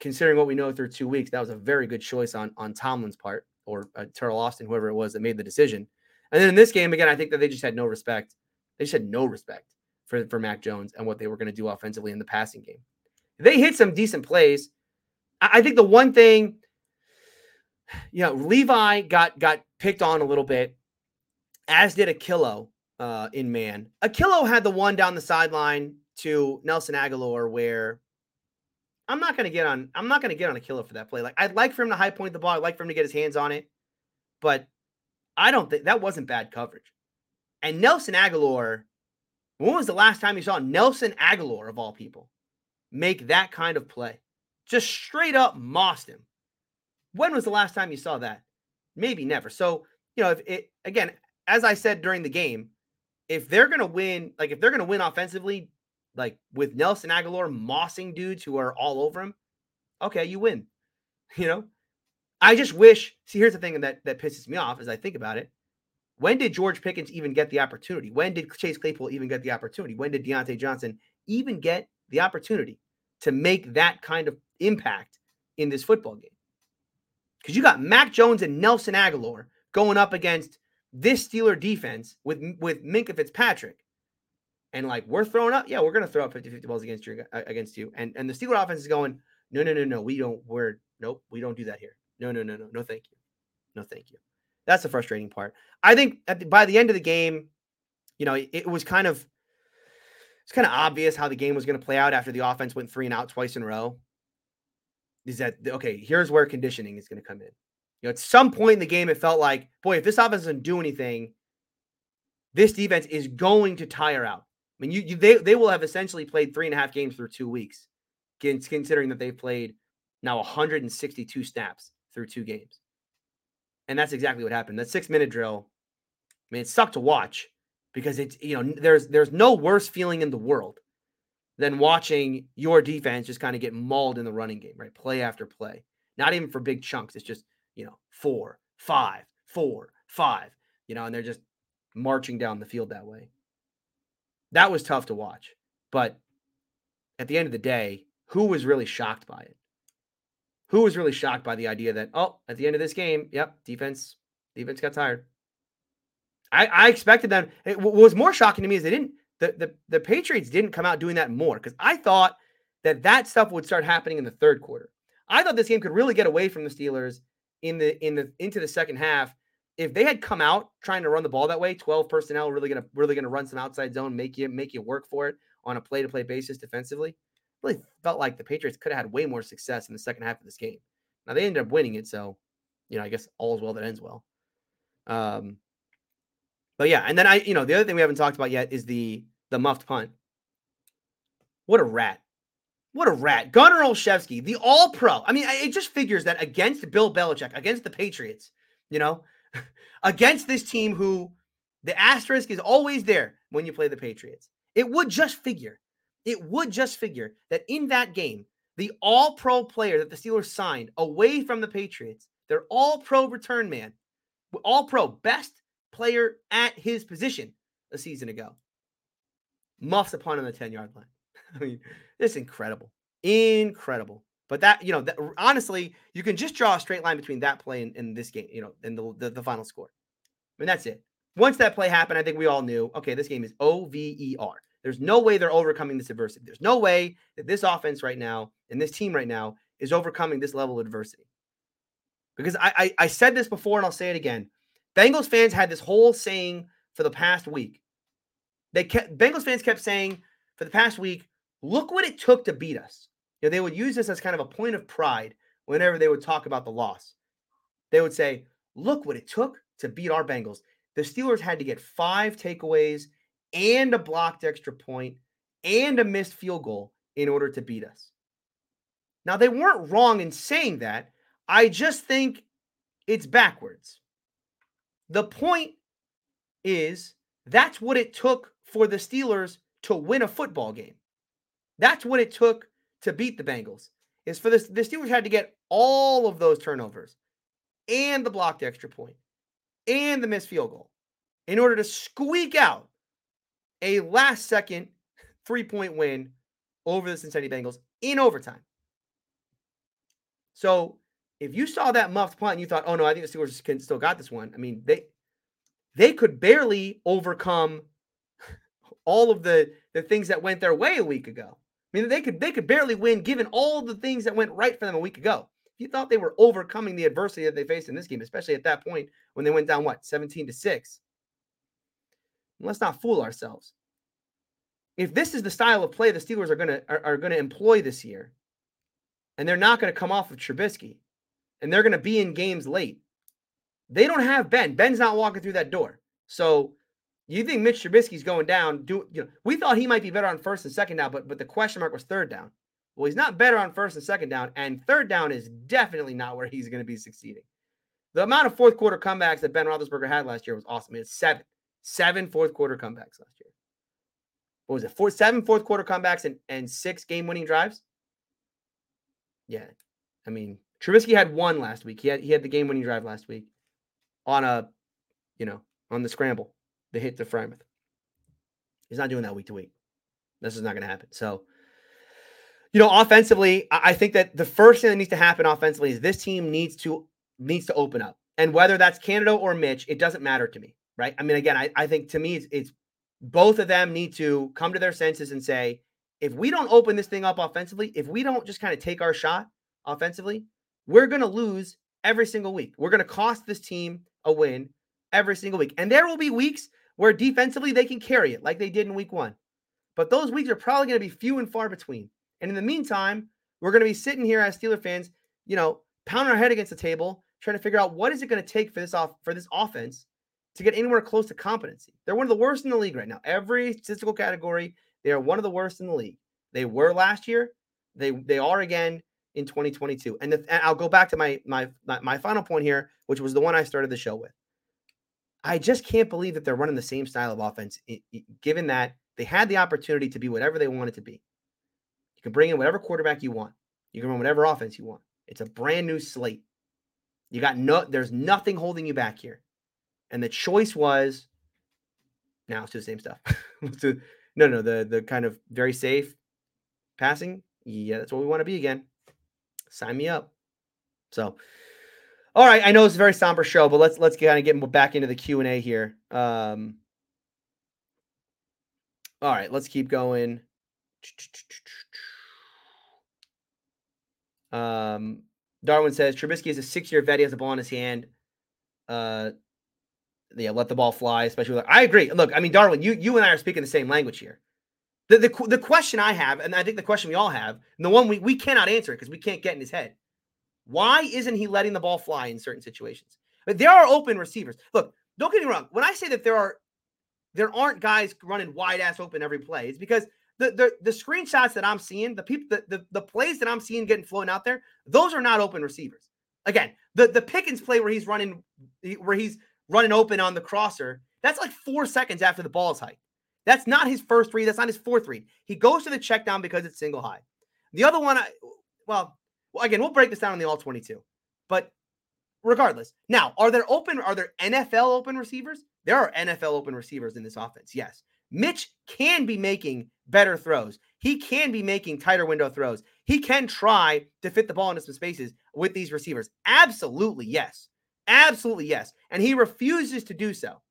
considering what we know through two weeks, that was a very good choice on, on Tomlin's part or uh, Teryl Austin, whoever it was that made the decision. And then in this game, again, I think that they just had no respect. They just had no respect for, for Mac Jones and what they were going to do offensively in the passing game. They hit some decent plays. I, I think the one thing, you know, Levi got got picked on a little bit, as did Ahkello uh, in man. Ahkello had the one down the sideline to Nelson Agholor where I'm not going to get on. I'm not going to get on Ahkello for that play. Like I'd like for him to high point the ball. I'd like for him to get his hands on it, but I don't think that wasn't bad coverage. And Nelson Agholor, when was the last time you saw Nelson Agholor of all people make that kind of play? Just straight up mossed him. When was the last time you saw that? Maybe never. So you know, if it again, as I said during the game, if they're gonna win, like if they're gonna win offensively, like with Nelson Agholor mossing dudes who are all over him, okay, you win. (laughs) You know, I just wish. See, here's the thing that that pisses me off as I think about it. When did George Pickens even get the opportunity? When did Chase Claypool even get the opportunity? When did Diontae Johnson even get the opportunity to make that kind of impact in this football game? Because you got Mac Jones and Nelson Agholor going up against this Steeler defense with with Minkah Fitzpatrick and like we're throwing up, yeah, we're gonna throw up 50 50 balls against you against you. And and the Steeler offense is going, no, no, no, no, we don't, we're nope, we don't do that here. No, no, no, no, no, thank you. No, thank you. That's the frustrating part. I think the, by the end of the game, you know, it, it was kind of it's kind of obvious how the game was going to play out after the offense went three and out twice in a row. Is that okay? Here's where conditioning is going to come in. You know, at some point in the game, it felt like, boy, if this offense doesn't do anything, this defense is going to tire out. I mean, you, you they they will have essentially played three and a half games through two weeks, considering that they've played now 162 snaps through two games. And that's exactly what happened. That six minute drill, I mean, it sucked to watch because it's you know there's there's no worse feeling in the world than watching your defense just kind of get mauled in the running game, right? Play after play. Not even for big chunks. It's just, you know, four, five, four, five, you know, and they're just marching down the field that way. That was tough to watch. But at the end of the day, who was really shocked by it? Who was really shocked by the idea that, oh, at the end of this game, yep, defense, defense got tired. I, I expected them. It, what was more shocking to me is they didn't the, the, the Patriots didn't come out doing that more because I thought that that stuff would start happening in the third quarter. I thought this game could really get away from the Steelers in the in the into the second half if they had come out trying to run the ball that way. Twelve personnel really gonna really gonna run some outside zone, make you make you work for it on a play to play basis defensively. Really felt like the Patriots could have had way more success in the second half of this game. Now they ended up winning it, so you know I guess all is well that ends well. Um, but yeah, and then I, you know, the other thing we haven't talked about yet is the the muffed punt. What a rat. What a rat. Gunnar Olszewski, the all pro. I mean, it just figures that against Bill Belichick, against the Patriots, you know, against this team who the asterisk is always there when you play the Patriots. It would just figure, it would just figure that in that game, the all pro player that the Steelers signed away from the Patriots, their all pro return man, all pro, best player at his position a season ago, muffs a punt on the 10 yard line. (laughs) I mean, it's incredible. Incredible. But that, you know, that, honestly, you can just draw a straight line between that play and, and this game, you know, and the, the, the final score. And that's it. Once that play happened, I think we all knew, okay, this game is O V E R. There's no way they're overcoming this adversity. There's no way that this offense right now and this team right now is overcoming this level of adversity. Because I, I, I said this before and I'll say it again. Bengals fans had this whole saying for the past week they kept Bengals fans kept saying for the past week, look what it took to beat us. Know, they would use this as kind of a point of pride whenever they would talk about the loss. They would say, look what it took to beat our Bengals. The Steelers had to get five takeaways and a blocked extra point and a missed field goal in order to beat us. Now, they weren't wrong in saying that. I just think it's backwards. The point is that's what it took for the Steelers to win a football game. That's what it took to beat the Bengals. Is for this the Steelers had to get all of those turnovers and the blocked extra point and the missed field goal in order to squeak out a last second three point win over the Cincinnati Bengals in overtime. So if you saw that muffed punt and you thought, oh no, I think the Steelers can still got this one. I mean, they they could barely overcome (laughs) all of the the things that went their way a week ago. I mean, they could they could barely win given all the things that went right for them a week ago. You thought they were overcoming the adversity that they faced in this game, especially at that point when they went down what 17 to 6. Let's not fool ourselves. If this is the style of play the Steelers are gonna are, are gonna employ this year, and they're not gonna come off of Trubisky, and they're gonna be in games late, they don't have Ben. Ben's not walking through that door. So you think Mitch Trubisky's going down? Do you know? We thought he might be better on first and second down, but but the question mark was third down. Well, he's not better on first and second down, and third down is definitely not where he's going to be succeeding. The amount of fourth quarter comebacks that Ben Roethlisberger had last year was awesome. It's seven, seven fourth quarter comebacks last year. What was it? Four, seven fourth quarter comebacks and, and six game winning drives. Yeah, I mean Trubisky had one last week. He had he had the game winning drive last week on a, you know, on the scramble the hit to Freiermuth. He's not doing that week to week. This is not going to happen. So, you know, offensively, I think that the first thing that needs to happen offensively is this team needs to needs to open up. And whether that's Canada or Mitch, it doesn't matter to me, right? I mean, again, I, I think to me it's, it's both of them need to come to their senses and say, if we don't open this thing up offensively, if we don't just kind of take our shot offensively, we're going to lose every single week. We're going to cost this team a win every single week. And there will be weeks where defensively they can carry it like they did in week one. but those weeks are probably going to be few and far between. And in the meantime, we're going to be sitting here as Steeler fans, you know, pounding our head against the table, trying to figure out what is it going to take for this off for this offense to get anywhere close to competency. They're one of the worst in the league right now. Every statistical category, they are one of the worst in the league. They were last year. They they are again in 2022. And, the, and I'll go back to my, my my my final point here, which was the one I started the show with. I just can't believe that they're running the same style of offense, given that they had the opportunity to be whatever they wanted to be. You can bring in whatever quarterback you want. You can run whatever offense you want. It's a brand new slate. You got no, there's nothing holding you back here. And the choice was now let's do the same stuff. (laughs) no, no, the the kind of very safe passing. Yeah, that's what we want to be again. Sign me up. So, all right, I know it's a very somber show, but let's let's kind of get back into the Q and A here. Um, all right, let's keep going. Um, Darwin says Trubisky is a six-year vet. He has a ball in his hand. Uh, yeah, let the ball fly, especially with. I agree. Look, I mean, Darwin, you you and I are speaking the same language here. The, the, the question I have, and I think the question we all have, and the one we, we cannot answer because we can't get in his head. Why isn't he letting the ball fly in certain situations? But there are open receivers. Look, don't get me wrong. When I say that there are there aren't guys running wide ass open every play, it's because the the, the screenshots that I'm seeing, the people the, the, the plays that I'm seeing getting flown out there, those are not open receivers. Again, the, the Pickens play where he's running where he's running open on the crosser, that's like four seconds after the ball is hiked. That's not his first read. That's not his fourth read. He goes to the check down because it's single high. The other one, I, well, well, again, we'll break this down on the all 22. But regardless, now, are there open, are there NFL open receivers? There are NFL open receivers in this offense. Yes. Mitch can be making better throws. He can be making tighter window throws. He can try to fit the ball into some spaces with these receivers. Absolutely, yes. Absolutely, yes. And he refuses to do so.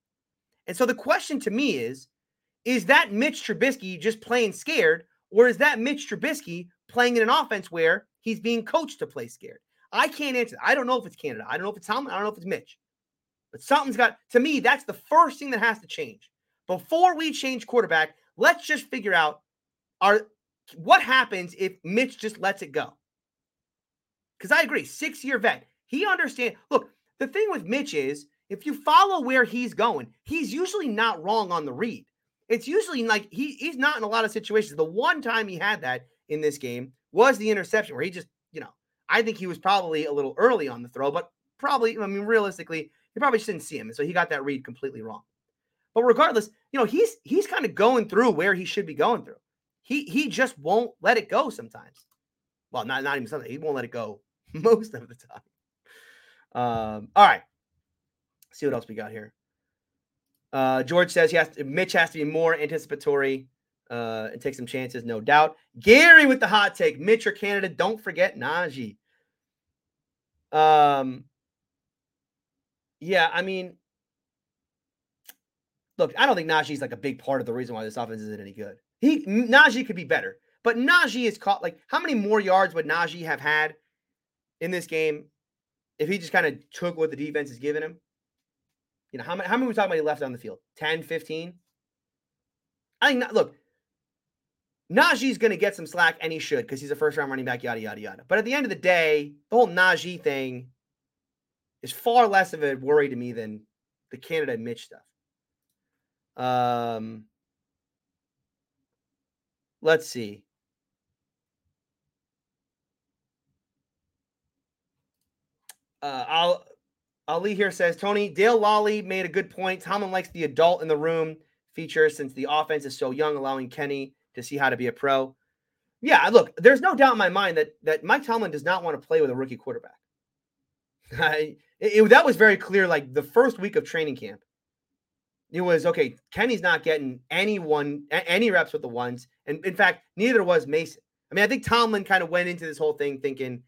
And so the question to me is is that Mitch Trubisky just playing scared, or is that Mitch Trubisky playing in an offense where he's being coached to play scared? I can't answer. I don't know if it's Canada. I don't know if it's Tomlin. I don't know if it's Mitch. But something's got to me, that's the first thing that has to change. Before we change quarterback, let's just figure out our what happens if Mitch just lets it go. Because I agree, six-year vet. He understands. Look, the thing with Mitch is if you follow where he's going, he's usually not wrong on the read. It's usually like he, he's not in a lot of situations. The one time he had that in this game was the interception where he just, you know, I think he was probably a little early on the throw, but probably, I mean, realistically, he probably didn't see him. And so he got that read completely wrong. But regardless, you know, he's he's kind of going through where he should be going through. He he just won't let it go sometimes. Well, not, not even sometimes. He won't let it go (laughs) most of the time. Um, all right. Let's see what else we got here. Uh, George says he has to, Mitch has to be more anticipatory uh, and take some chances, no doubt. Gary with the hot take: Mitch or Canada? Don't forget Najee. Um, yeah, I mean, look, I don't think Najee's like a big part of the reason why this offense isn't any good. He Najee could be better, but Najee is caught. Like, how many more yards would Najee have had in this game if he just kind of took what the defense is giving him, you know, how many, how many we talking about he left on the field? 10, 15? I think, not, look, Najee's going to get some slack, and he should because he's a first round running back, yada, yada, yada. But at the end of the day, the whole Najee thing is far less of a worry to me than the Canada Mitch stuff. Um, let's see. Uh, Ali here says Tony Dale Lolley made a good point. Tomlin likes the adult in the room feature since the offense is so young, allowing Kenny to see how to be a pro. Yeah, look, there's no doubt in my mind that that Mike Tomlin does not want to play with a rookie quarterback. (laughs) It, it, that was very clear. Like the first week of training camp, it was okay. Kenny's not getting anyone any reps with the ones, and in fact, neither was Mason. I mean, I think Tomlin kind of went into this whole thing thinking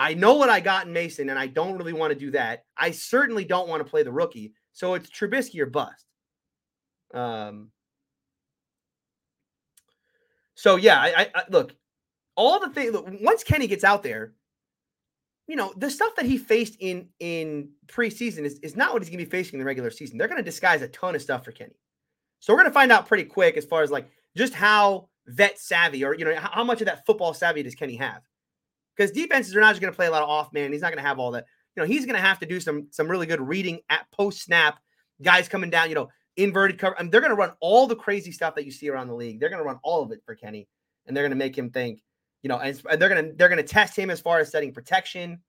I know what I got in Mason, and I don't really want to do that. I certainly don't want to play the rookie. So it's Trubisky or bust. Um. So yeah, I, I, look all the things. Once Kenny gets out there, you know the stuff that he faced in in preseason is, is not what he's going to be facing in the regular season. They're going to disguise a ton of stuff for Kenny. So we're going to find out pretty quick as far as like just how vet savvy or you know how much of that football savvy does Kenny have? Because defenses are not just going to play a lot of off man. He's not going to have all that. You know, he's going to have to do some some really good reading at post snap. Guys coming down, you know, inverted cover. I mean, they're going to run all the crazy stuff that you see around the league. They're going to run all of it for Kenny, and they're going to make him think. You know, and they're going to they're going to test him as far as setting protection.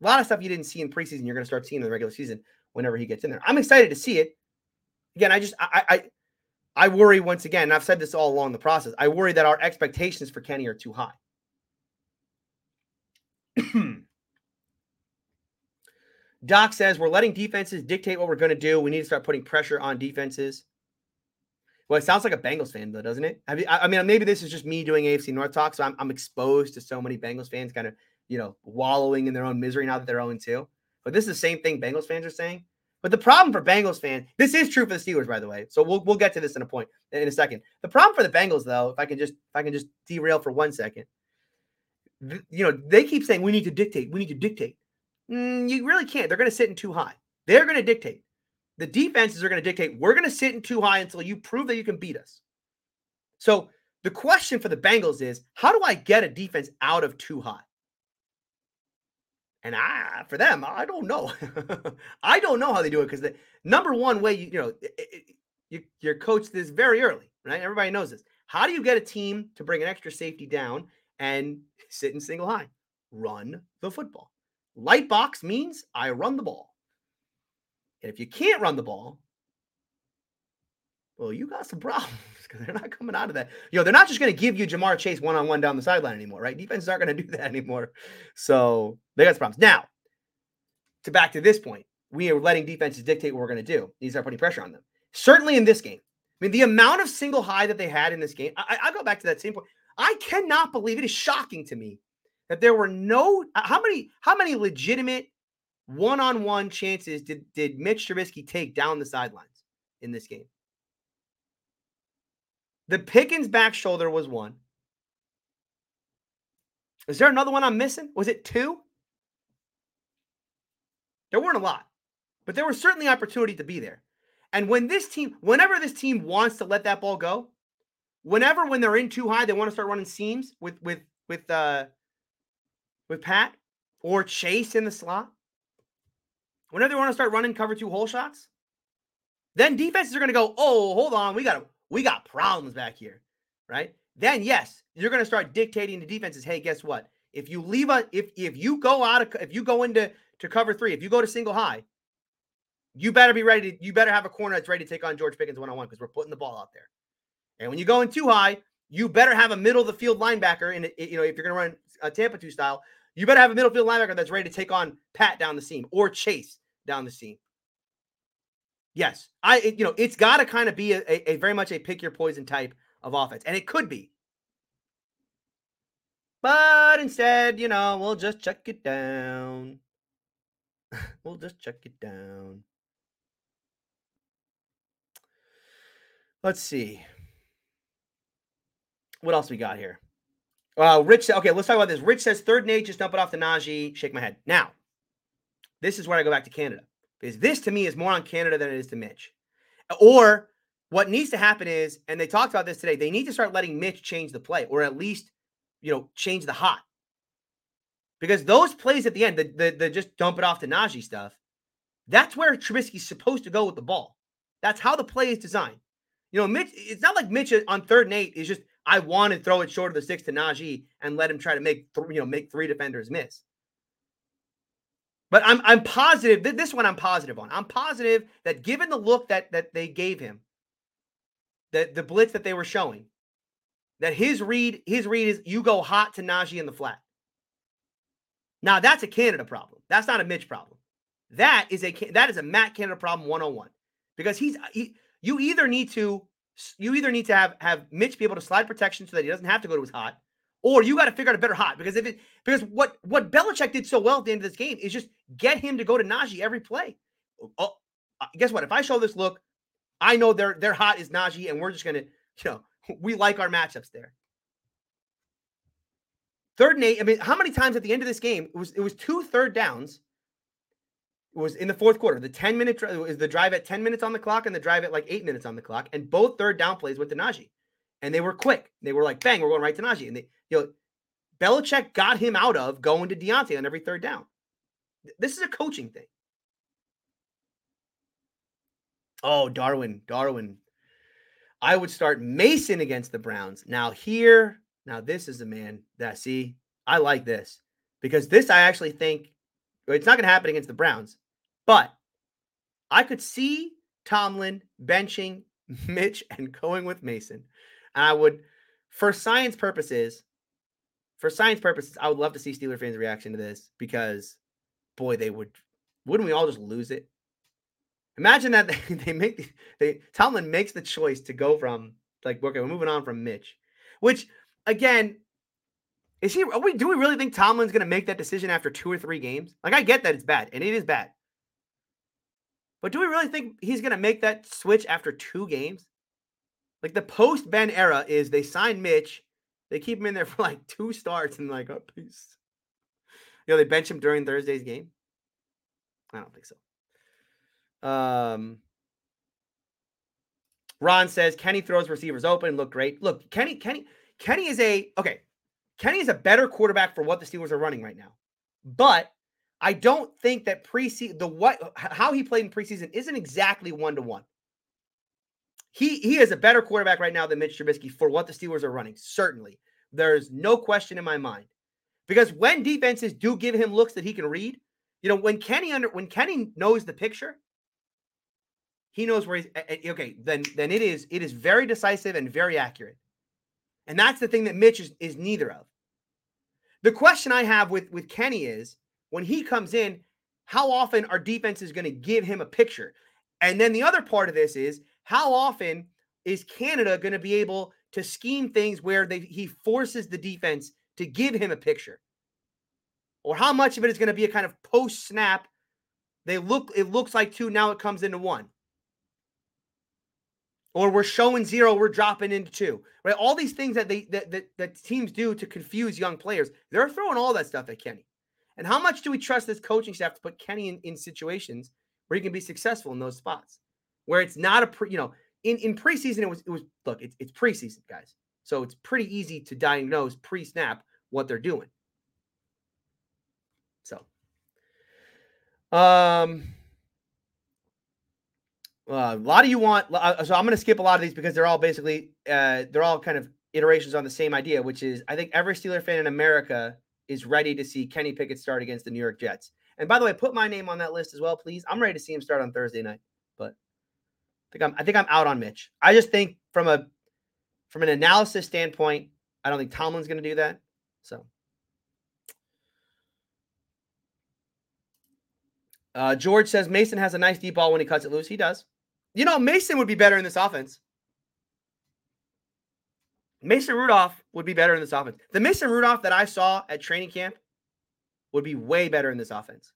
A lot of stuff you didn't see in preseason, you're going to start seeing in the regular season whenever he gets in there. I'm excited to see it. Again, I just I I I worry once again, and I've said this all along the process. I worry that our expectations for Kenny are too high. (clears throat) Doc says we're letting defenses dictate what we're going to do. We need to start putting pressure on defenses. Well, it sounds like a Bengals fan, though, doesn't it? You, I mean, maybe this is just me doing AFC North talk, so I'm, I'm exposed to so many Bengals fans kind of, you know, wallowing in their own misery now that they're 0 2. But this is the same thing Bengals fans are saying. But the problem for Bengals fans, this is true for the Steelers, by the way. So we'll we'll get to this in a point in a second. The problem for the Bengals, though, if I can just if I can just derail for one second, you know, they keep saying we need to dictate, we need to dictate. Mm, you really can't. They're going to sit in too high. They're going to dictate. The defenses are going to dictate. We're going to sit in too high until you prove that you can beat us. So the question for the Bengals is, how do I get a defense out of too high? And I, for them, I don't know. (laughs) I don't know how they do it because the number one way you, you know, it, it, you, you're coached this very early, right? Everybody knows this. How do you get a team to bring an extra safety down and sit in single high? Run the football. Light box means I run the ball. And if you can't run the ball, well, you got some (laughs) problems because they're not coming out of that. You know, they're not just going to give you Ja'Marr Chase one on one down the sideline anymore, right? Defenses aren't going to do that anymore. So they got some problems. Now, to back to this point, we are letting defenses dictate what we're going to do. These are putting pressure on them. Certainly in this game. I mean, the amount of single high that they had in this game, I, I go back to that same point. I cannot believe it is shocking to me that there were no how many how many legitimate one-on-one chances did did Mitch Trubisky take down the sidelines in this game? The Pickens back shoulder was one. Is there another one I'm missing? Was it two? There weren't a lot, but there was certainly opportunity to be there. And when this team, whenever this team wants to let that ball go, whenever when they're in too high, they want to start running seams with with with uh with Pat or Chase in the slot. Whenever they want to start running cover two hole shots, then defenses are going to go, "Oh, hold on, we got we got problems back here." Right? Then yes, you're going to start dictating to defenses, "Hey, guess what? If you leave a if if you go out of if you go into to cover 3, if you go to single high, you better be ready to, you better have a corner that's ready to take on George Pickens one on one because we're putting the ball out there. And when you go in too high, you better have a middle of the field linebacker. And you know, if you're going to run a Tampa 2 style, you better have a middle field linebacker that's ready to take on Pat down the seam or Chase down the seam. Yes, I it, you know it's got to kind of be a, a, a very much a pick your poison type of offense, and it could be. But instead, you know, we'll just check it down. (laughs) we'll just check it down. Let's see. What else we got here? Uh, Rich, okay, let's talk about this. Rich says third Nate, just dump it off to Najee. Shake my head. Now, this is where I go back to Canada because this to me is more on Canada than it is to Mitch. Or what needs to happen is, and they talked about this today, they need to start letting Mitch change the play or at least, you know, change the hot. Because those plays at the end, the, the, the just dump it off to Najee stuff, that's where Trubisky's supposed to go with the ball. That's how the play is designed. You know, Mitch, it's not like Mitch on third and eight is just I want to throw it short of the six to Najee and let him try to make th- you know make three defenders miss. But I'm I'm positive that this one I'm positive on. I'm positive that given the look that that they gave him, that the blitz that they were showing, that his read his read is you go hot to Najee in the flat. Now that's a Canada problem. That's not a Mitch problem. That is a that is a Matt Canada problem 101 because he's he, you either need to you either need to have have Mitch be able to slide protection so that he doesn't have to go to his hot, or you got to figure out a better hot because if it because what what Belichick did so well at the end of this game is just get him to go to Najee every play. Oh, uh, guess what? If I show this look, I know their their hot is Najee, and we're just gonna you know (laughs) we like our matchups there. Third and eight. I mean, how many times at the end of this game it was it was two third downs was in the fourth quarter. The 10 minute is the drive at 10 minutes on the clock and the drive at like eight minutes on the clock. And both third down plays went to Najee. and they were quick. They were like, bang, we're going right to Najee. And they, you know, Belichick got him out of going to Diontae on every third down. This is a coaching thing. Oh, Darwin, Darwin. I would start Mason against the Browns. Now, here, now this is a man that, see, I like this because this I actually think it's not going to happen against the Browns, but I could see Tomlin benching (laughs) Mitch and going with Mason. And I would, for science purposes, for science purposes, I would love to see Steeler fans' reaction to this because, boy, they would. Wouldn't we all just lose it? Imagine that (laughs) they, they make the, they Tomlin makes the choice to go from like okay, we're moving on from Mitch, which again, is he? We, do we really think Tomlin's going to make that decision after two or three games? Like I get that it's bad, and it is bad. But do we really think he's going to make that switch after two games? Like the post Ben era is they sign Mitch, they keep him in there (laughs) for like two starts and like, oh, peace. You know, they bench him during Thursday's game. I don't think so. Um, Ron says Kenny throws receivers open, look great. Look, Kenny, Kenny, Kenny is a okay. Kenny is a better quarterback for what the Steelers are running right now. But I don't think that preseason the what how he played in preseason isn't exactly one to one. He he is a better quarterback right now than Mitch Trubisky for what the Steelers are running. Certainly, there's no question in my mind. Because when defenses do give him looks that he can read, you know, when Kenny under when Kenny knows the picture, he knows where he's okay. Then then it is it is very decisive and very accurate, and that's the thing that Mitch is, is neither of. The question I have with with Kenny is when he comes in, how often are defenses going to give him a picture? And then the other part of this is how often is Canada going to be able to scheme things where they, he forces the defense to give him a picture? Or how much of it is going to be a kind of post snap? They look, it looks like two, now it comes into one. Or we're showing zero, we're dropping into two. Right? All these things that they that, that, that teams do to confuse young players, they're throwing all that stuff at Kenny. And how much do we trust this coaching staff to put Kenny in, in situations where he can be successful in those spots? Where it's not a pre, you know, in, in preseason, it was it was look, it's it's preseason, guys. So it's pretty easy to diagnose pre-snap what they're doing. So um uh, a lot of you want uh, so i'm going to skip a lot of these because they're all basically uh, they're all kind of iterations on the same idea which is i think every steeler fan in america is ready to see Kenny Pickett start against the New York Jets. And by the way, put my name on that list as well, please. I'm ready to see him start on Thursday night, but I think I'm I think I'm out on Mitch. I just think from a from an analysis standpoint, I don't think Tomlin's going to do that. So uh, George says Mason has a nice deep ball when he cuts it loose. He does. You know, Mason would be better in this offense. Mason Rudolph would be better in this offense. The Mason Rudolph that I saw at training camp would be way better in this offense.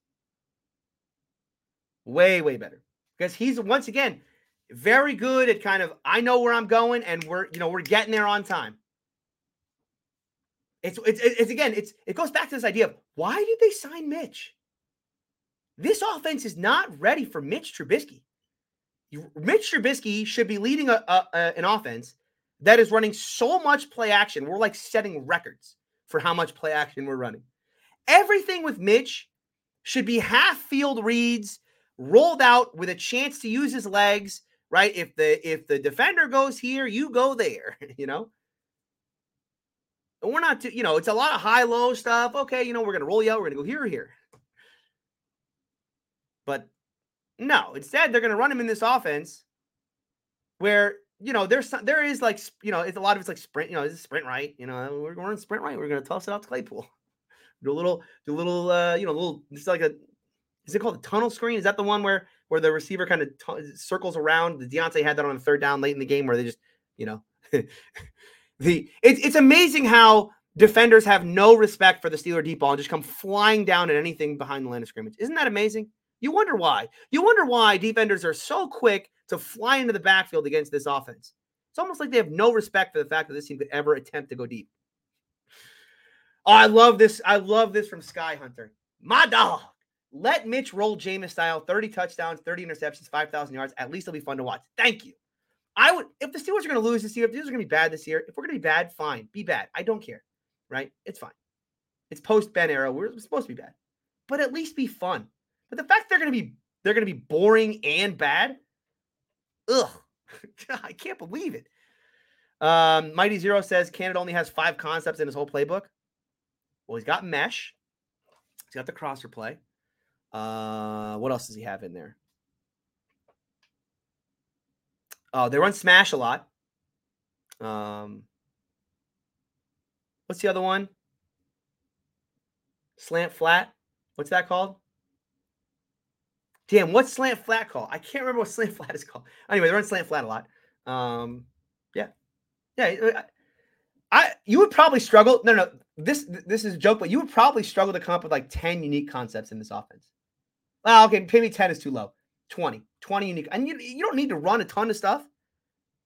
Way, way better. Because he's once again very good at kind of I know where I'm going and we're you know we're getting there on time. It's it's it's again it's it goes back to this idea of why did they sign Mitch? This offense is not ready for Mitch Trubisky. Mitch Trubisky should be leading a, a, a an offense that is running so much play action. We're like setting records for how much play action we're running. Everything with Mitch should be half field reads, rolled out with a chance to use his legs, right? If the if the defender goes here, you go there, (laughs) you know. And we're not, too, you know, it's a lot of high low stuff. Okay, you know, we're gonna roll you out. We're gonna go here or here. But no, instead they're gonna run him in this offense where you know, there's some, there is like you know, it's a lot of it's like sprint. You know, it's a sprint right. You know, we're going to sprint right. We're gonna toss it out to Claypool. (laughs) Do a little, do a little, uh, you know, a little. It's like a. Is it called a tunnel screen? Is that the one where where the receiver kind of t- circles around? The Diontae had that on the third down late in the game where they just, you know, (laughs) the it's it's amazing how defenders have no respect for the Steeler deep ball and just come flying down at anything behind the line of scrimmage. Isn't that amazing? You wonder why. You wonder why defenders are so quick to fly into the backfield against this offense. It's almost like they have no respect for the fact that this team could ever attempt to go deep. Oh, I love this. I love this from Sky Hunter. My dog. Let Mitch roll Jameis style 30 touchdowns, 30 interceptions, 5,000 yards. At least it'll be fun to watch. Thank you. I would if the Steelers are going to lose this year, if the Steelers are going to be bad this year, if we're going to be bad, fine, be bad. I don't care, right? It's fine. It's post Ben era. We're supposed to be bad, but at least be fun. But the fact they're going to be they're going to be boring and bad, ugh, (laughs) I can't believe it. Um, Mighty Zero says Canada only has five concepts in his whole playbook. Well, he's got mesh. He's got the crosser play. Uh, what else does he have in there? Oh, they run smash a lot. Um, what's the other one? Slant flat. What's that called? Damn, what's slant flat called? I can't remember what (laughs) slant flat is called. Anyway, they run slant flat a lot. Um, yeah, yeah. I you would probably struggle. No, no, this this is a joke, but you would probably struggle to come up with like ten unique concepts in this offense. Well, okay, maybe ten is too low. 20, 20 unique, and you you don't need to run a ton of stuff,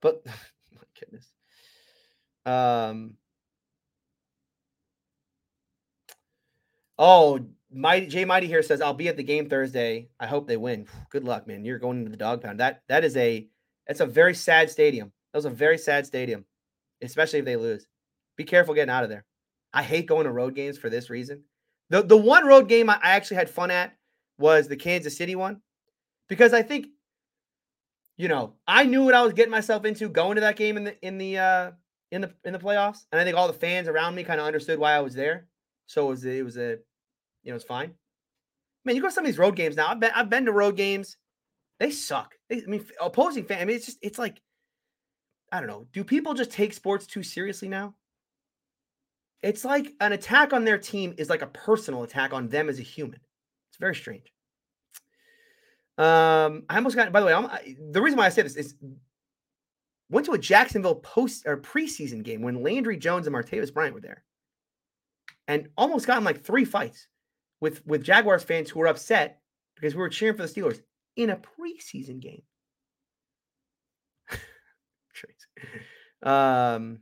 but (laughs) my goodness. Um. Oh, Mighty Jay Mighty here says I'll be at the game Thursday. I hope they win. Good luck, man. You're going into the dog pound. That that is a that's a very sad stadium. That was a very sad stadium, especially if they lose. Be careful getting out of there. I hate going to road games for this reason. The the one road game I, actually had fun at was the Kansas City one because I think you know, I knew what I was getting myself into going to that game in the in the uh in the in the playoffs. And I think all the fans around me kind of understood why I was there. So it was it was a you know, it's fine. Man, you go to some of these road games now. I've been I've been to road games. They suck. They, I mean, opposing fan. I mean, it's just it's like I don't know. Do people just take sports too seriously now? It's like an attack on their team is like a personal attack on them as a human. It's very strange. Um, I almost got. By the way, I, the reason why I say this is went to a Jacksonville post or preseason game when Landry Jones and Martavis Bryant were there, and almost got in like three fights with with Jaguars fans who were upset because we were cheering for the Steelers in a preseason game. (laughs) um,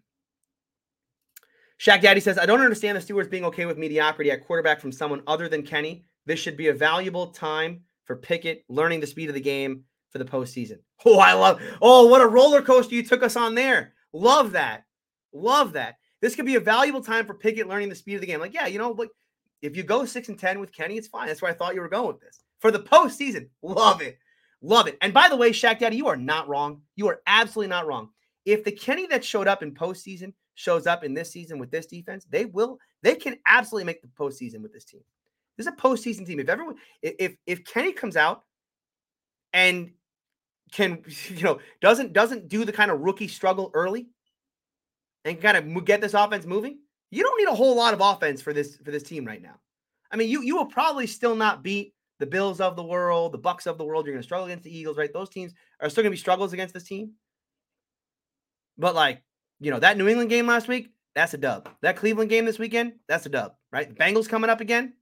Shaq Daddy says, I don't understand the Steelers being okay with mediocrity at quarterback from someone other than Kenny. This should be a valuable time for Pickett learning the speed of the game for the postseason. (laughs) Oh, I love. Oh, what a roller coaster you took us on there. Love that. Love that. This could be a valuable time for Pickett learning the speed of the game. Like, yeah, you know, like if you go six and 10 with Kenny, it's fine. That's where I thought you were going with this. For the postseason, love it. Love it. And by the way, Shaq Daddy, you are not wrong. You are absolutely not wrong. If the Kenny that showed up in postseason shows up in this season with this defense, they will, they can absolutely make the postseason with this team. This is a postseason team. If everyone, if if Kenny comes out and can, (laughs) you know, doesn't doesn't do the kind of rookie struggle early and kind of get this offense moving, you don't need a whole lot of offense for this for this team right now. I mean, you you will probably still not beat the Bills of the world, the Bucks of the world. You're going to struggle against the Eagles, right? Those teams are still going to be struggles against this team. But like, you know, that New England game last week, that's a dub. That Cleveland game this weekend, that's a dub, right? The Bengals coming up again.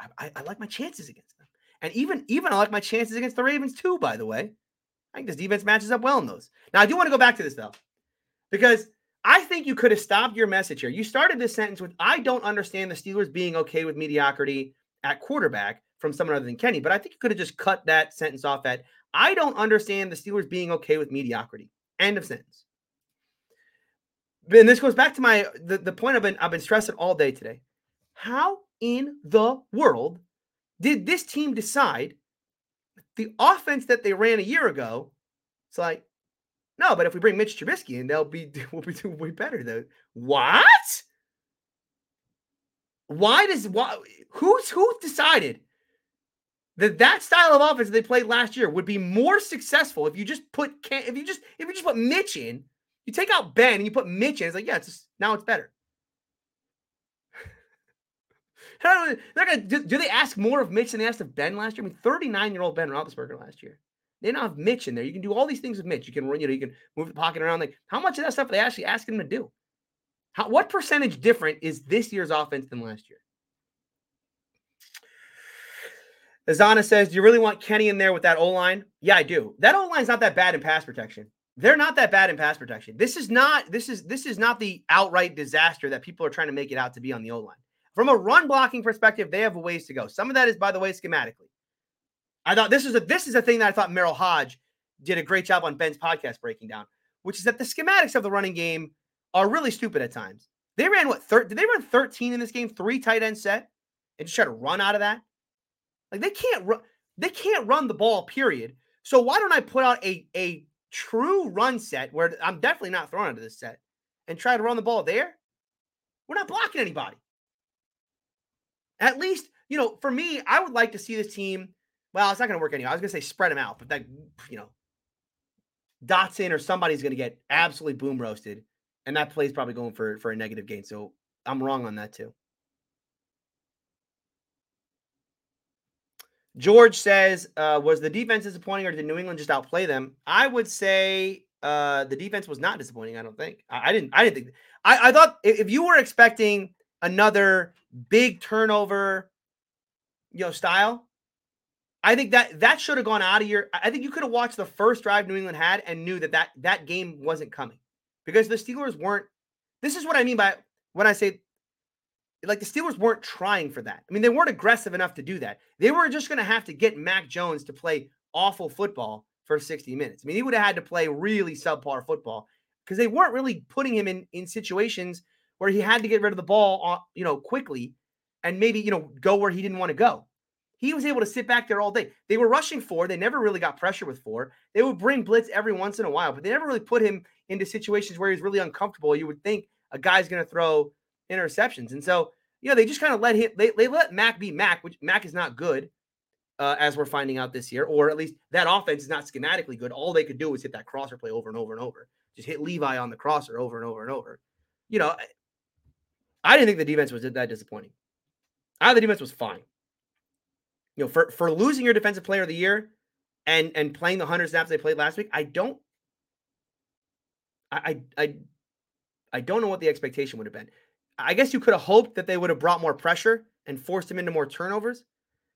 I, I, I like my chances against them, and even even I like my chances against the Ravens too. By the way, I think this defense matches up well in those. Now I do want to go back to this though, because I think you could have stopped your message here. You started this sentence with, I don't understand the Steelers being okay with mediocrity at quarterback from someone other than Kenny, but I think you could have just cut that sentence off at, I don't understand the Steelers being okay with mediocrity. End of sentence. And this goes back to my the, the point I've been I've been stressing all day today. How in the world did this team decide the offense that they ran a year ago? It's like, no, but if we bring Mitch Trubisky in, they'll be (laughs) we'll be doing way better though. What? Why does why who's who decided that that style of offense they played last year would be more successful if you just put if you just if you just put Mitch in, you take out Ben and you put Mitch in. It's like yeah, it's just, now it's better. (laughs) they're gonna do, do, they ask more of Mitch than they asked of Ben last year? I mean, 39 year old Ben Roethlisberger last year. They now have Mitch in there. You can do all these things with Mitch. You can run, you know, you can move the pocket around. Like, how much of that stuff are they actually asking him to do? How what percentage different is this year's offense than last year? Azana says, Do you really want Kenny in there with that O line? Yeah, I do. That O line's not that bad in pass protection. They're not that bad in pass protection. This is not this is this is not the outright disaster that people are trying to make it out to be on the O line. From a run blocking perspective, they have a ways to go. Some of that is, by the way, schematically. I thought this is a this is a thing that I thought Merril Hoge did a great job on Ben's podcast breaking down, which is that the schematics of the running game are really stupid at times. They ran what? Thir- did they run 13 in this game? Three tight end set, and just try to run out of that. Like they can't run. They can't run the ball. Period. So why don't I put out a a true run set where I'm definitely not throwing into this set and try to run the ball there? We're not blocking anybody. At least, you know, for me, I would like to see this team. Well, it's not going to work anyway. I was going to say spread them out, but that, you know, Dotson or somebody's going to get absolutely boom roasted, and that play is probably going for for a negative gain. So I'm wrong on that too. George says, uh, "Was the defense disappointing, or did New England just outplay them?" I would say uh, the defense was not disappointing. I don't think. I, I didn't. I didn't think. I, I thought if you were expecting another big turnover, you know, style, I think that that should have gone out of your. I think you could have watched the first drive New England had and knew that that that game wasn't coming because the Steelers weren't. This is what I mean by when I say, like the Steelers weren't trying for that. I mean they weren't aggressive enough to do that. They were just going to have to get Mac Jones to play awful football for 60 minutes. I mean he would have had to play really subpar football because they weren't really putting him in in situations where he had to get rid of the ball, uh, you know, quickly and maybe you know go where he didn't want to go. He was able to sit back there all day. They were rushing four. They never really got pressure with four. They would bring blitz every once in a while, but they never really put him into situations where he's really uncomfortable. You would think a guy's going to throw interceptions. And so, you know, they just kind of let him, they, they let Mac be Mac, which Mac is not good, uh, as we're finding out this year, or at least that offense is not schematically good. All they could do was hit that crosser play over and over and over. Just hit Levi on the crosser over and over and over. You know, I didn't think the defense was that disappointing. I thought the defense was fine you know, for for losing your defensive player of the year and and playing the hundred snaps they played last week, I don't I I I don't know what the expectation would have been. I guess you could have hoped that they would have brought more pressure and forced him into more turnovers.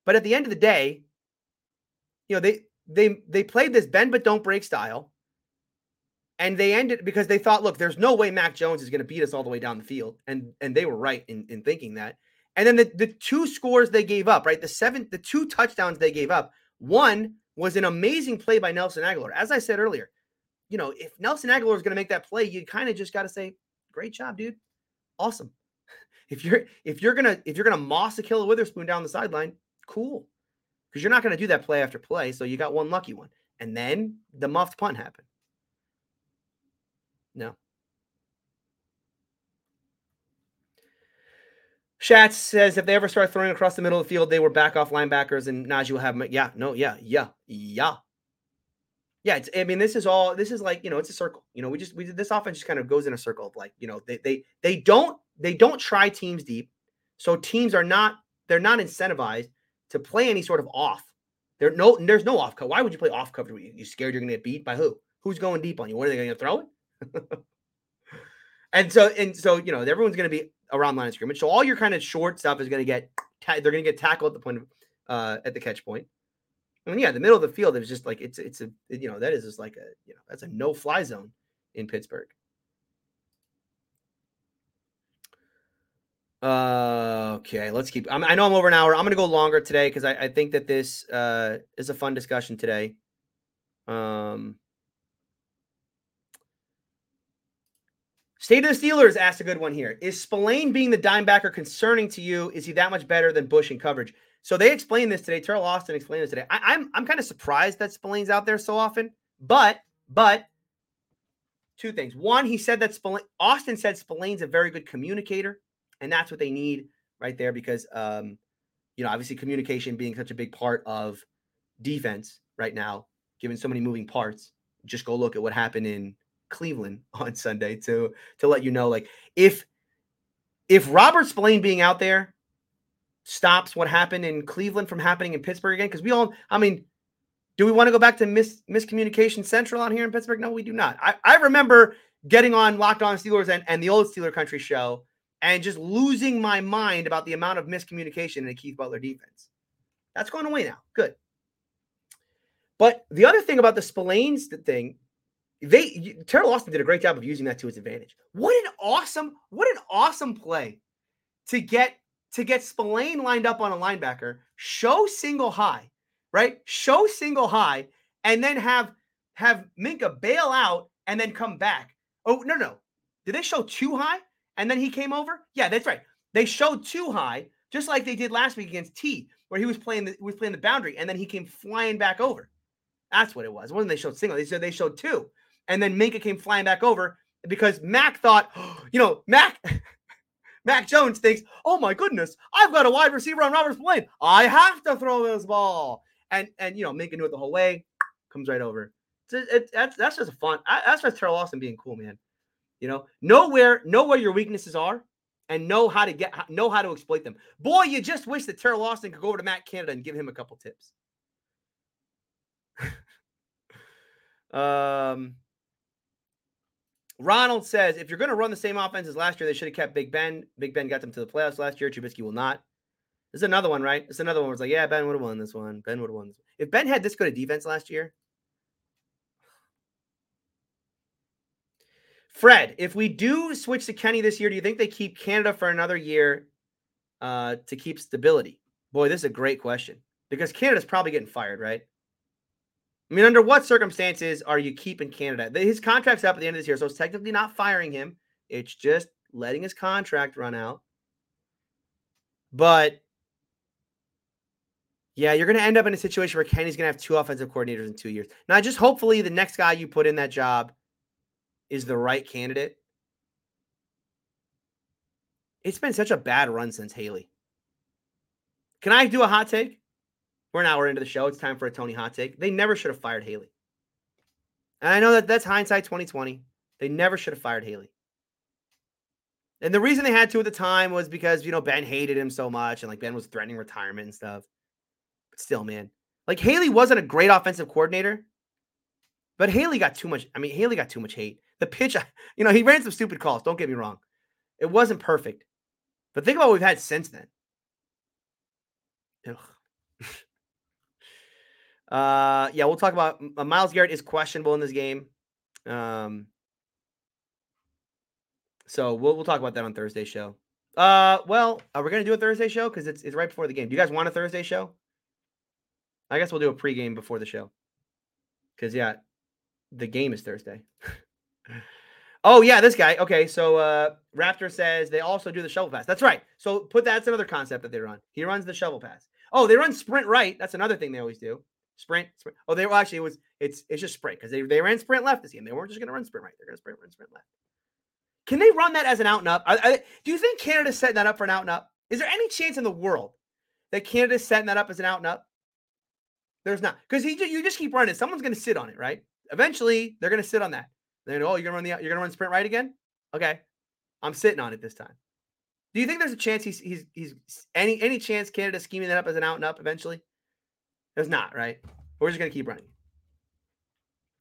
But at the end of the day, you know, they they they played this bend but don't break style. And they ended because they thought, look, there's no way Mac Jones is going to beat us all the way down the field. And and they were right in, in thinking that. And then the, the two scores they gave up, right? The seven, the two touchdowns they gave up. One was an amazing play by Nelson Agholor. As I said earlier, you know, if Nelson Agholor is going to make that play, you kind of just got to say, "Great job, dude! Awesome." (laughs) If you're if you're gonna if you're gonna moss Ahkello Witherspoon down the sideline, cool, because you're not going to do that play after play. So you got one lucky one, and then the muffed punt happened. No, Schatz says if they ever start throwing across the middle of the field, they were back off linebackers and Najee will have them. Yeah, no, yeah, yeah, yeah. Yeah, I mean, this is all. This is like you know, it's a circle. You know, we just we did this offense just kind of goes in a circle of like you know, they they they don't they don't try teams deep, so teams are not they're not incentivized to play any sort of off. There no there's no off cover. Why would you play off cover? You, you scared you're gonna get beat by who? Who's going deep on you? What are they gonna throw it? (laughs) and so and so you know everyone's gonna be around line of scrimmage. So all your kind of short stuff is going to get ta- they're going to get tackled at the point of, uh, at the catch point. I mean, yeah, the middle of the field is just like it's it's a you know that is just like a you know that's a no fly zone in Pittsburgh. Uh, okay, let's keep. I'm, i know I'm over an hour. I'm going to go longer today because I, I, think that this uh, is a fun discussion today. Um, State of the Steelers asked a good one here. Is Spillane being the dime backer concerning to you? Is he that much better than Bush in coverage? So they explained this today. Teryl Austin explained this today. I, am I'm, I'm kind of surprised that Spillane's out there so often, but but two things. One, he said that Spillane, Austin said Spillane's a very good communicator, and that's what they need right there because um, you know obviously communication being such a big part of defense right now, given so many moving parts. Just go look at what happened in Cleveland (laughs) on Sunday to to let you know like if if Robert Spillane being out there stops what happened in Cleveland from happening in Pittsburgh again because we all I mean do we want to go back to mis- miscommunication central on here in Pittsburgh? No, we do not. I, I remember getting on Locked On Steelers and, and the old Steeler Country show and just losing my mind about the amount of miscommunication in a Keith Butler defense. That's going away now. Good. But the other thing about the Spillane's thing they Teryl Austin did a great job of using that to his advantage. What an awesome, what an awesome play to get to get Spillane lined up on a linebacker, show single high, right? Show single high, and then have have Minkah bail out and then come back. Oh, no, no. Did they show two high and then he came over? Yeah, that's right. They showed two high, just like they did last week against T, where he was playing the was playing the boundary and then he came flying back over. That's what it was. It wasn't they showed single. They said they showed two. And then Minkah came flying back over because Mac thought, (gasps) you know, Mac (laughs) Mac Jones thinks, oh my goodness, I've got a wide receiver on Robert Spillane. I have to throw this ball. And and you know, Minkah knew it the whole way, comes right over. It, it, that's that's just fun. I, that's just Teryl Austin being cool, man. You know, know where know where your weaknesses are, and know how to get know how to exploit them. Boy, you just wish that Teryl Austin could go over to Matt Canada and give him a couple tips. (laughs) um, Ronald says if you're going to run the same offense as last year, they should have kept Big Ben. Big Ben got them to the playoffs last year. Trubisky will not. This is another one, right? This is another one where it's like, yeah, Ben would have won this one. Ben would have won this. One. If Ben had this good a defense last year, Fred, if we do switch to Kenny this year, do you think they keep Canada for another year uh, to keep stability? Boy, this is a great question because Canada's probably getting fired, right? I mean, under what circumstances are you keeping Canada? His contract's up at the end of this year, so it's technically not firing him. It's just letting his contract run out. But yeah, you're going to end up in a situation where Kenny's going to have two offensive coordinators in two years. Now, just hopefully the next guy you put in that job is the right candidate. It's been such a bad run since Haley. Can I do a hot take? We're an hour into the show. It's time for a Tony hot take. They never should have fired Haley. And I know that that's hindsight 2020. They never should have fired Haley. And the reason they had to at the time was because, you know, Ben hated him so much and like Ben was threatening retirement and stuff. But still, man, like Haley wasn't a great offensive coordinator, but Haley got too much. I mean, Haley got too much hate. The pitch, (laughs) you know, he ran some stupid calls. Don't get me wrong. It wasn't perfect. But think about what we've had since then. Uh, yeah, we'll talk about uh, Myles Garrett is questionable in this game. Um, so we'll we'll talk about that on Thursday show. Uh, well, are we gonna do a Thursday show because it's it's right before the game? Do you guys want a Thursday show? I guess we'll do a pregame before the show. Because yeah, the game is Thursday. (laughs) oh yeah, this guy. Okay, so uh Raptor says they also do the shovel pass. That's right. So put that's another concept that they run. He runs the shovel pass. Oh, they run sprint right. That's another thing they always do. Sprint, sprint. Oh, they were actually it was it's it's just sprint because they, they ran sprint left this game. They weren't just gonna run sprint right. They're gonna sprint run sprint left. Can they run that as an out and up? I, I, do you think Canada's setting that up for an out and up? Is there any chance in the world that Canada's setting that up as an out and up? There's not because he you just keep running. Someone's gonna sit on it, right? Eventually, they're gonna sit on that. Then oh, you're gonna run the you're gonna run sprint right again. Okay, I'm sitting on it this time. Do you think there's a chance he's he's he's any any chance Canada scheming that up as an out and up eventually? There's not, right? We're just gonna keep running.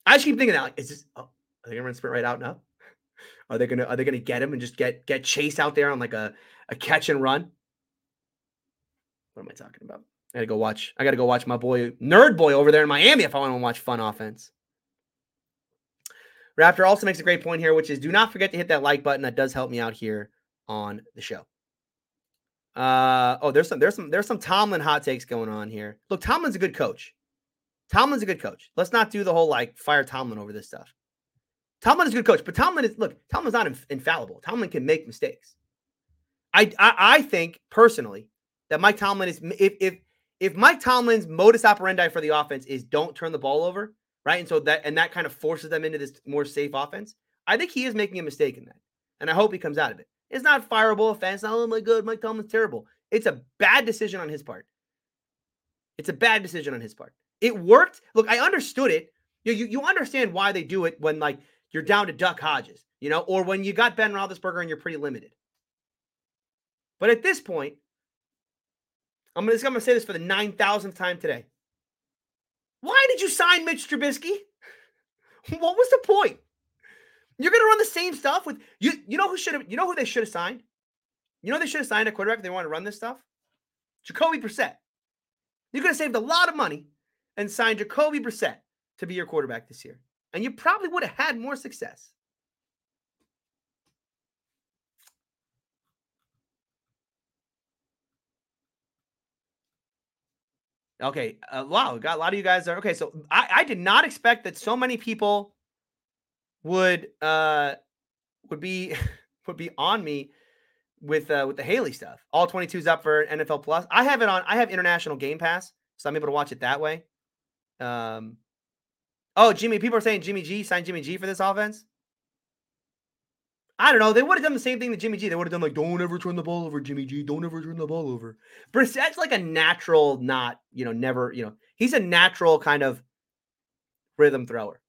I just keep thinking that, like, is this oh, are they gonna run sprint right out up? (laughs) Are they gonna are they gonna get him and just get get Chase out there on like a, a catch and run? What am I talking about? I gotta go watch. I gotta go watch my boy Nerd Boy over there in Miami if I want to watch fun offense. Raptor also makes a great point here, which is do not forget to hit that like button. That does help me out here on the show. Uh oh, there's some there's some there's some Tomlin hot takes going on here. Look, Tomlin's a good coach. Tomlin's a good coach. Let's not do the whole like fire Tomlin over this stuff. Tomlin is a good coach, but Tomlin is look, Tomlin's not inf- infallible. Tomlin can make mistakes. I, I I think personally that Mike Tomlin is if if if Mike Tomlin's modus operandi for the offense is don't turn the ball over, right? And so that and that kind of forces them into this more safe offense. I think he is making a mistake in that. And I hope he comes out of it. It's not fireable offense. Not, Oh my god, Mike Tomlin's terrible. It's a bad decision on his part. It's a bad decision on his part. It worked. Look, I understood it. You, you, you understand why they do it when like you're down to Duck Hodges, you know, or when you got Ben Roethlisberger and you're pretty limited. But at this point, I'm gonna, I'm gonna say this for the nine thousandth time today. Why did you sign Mitch Trubisky? (laughs) What was the point? You're going to run the same stuff with you. You know who should have? You know who they should have signed? You know they should have signed a quarterback. They want to run this stuff. Jacoby Brissett. You could have saved a lot of money and signed Jacoby Brissett to be your quarterback this year, and you probably would have had more success. Okay. Uh, wow. Got a lot of you guys are okay. So I, I did not expect that so many people would uh would be (laughs) would be on me with uh with the Haley stuff. All 22's up for NFL Plus. I have it on I have international game pass, so I'm able to watch it that way. Um oh Jimmy, people are saying Jimmy G signed Jimmy G for this offense. I don't know. They would have done the same thing to Jimmy G. They would have done like, "Don't ever turn the ball over, Jimmy G. Don't ever turn the ball over." Brissett's like a natural, not you know, never you know, he's a natural kind of rhythm thrower.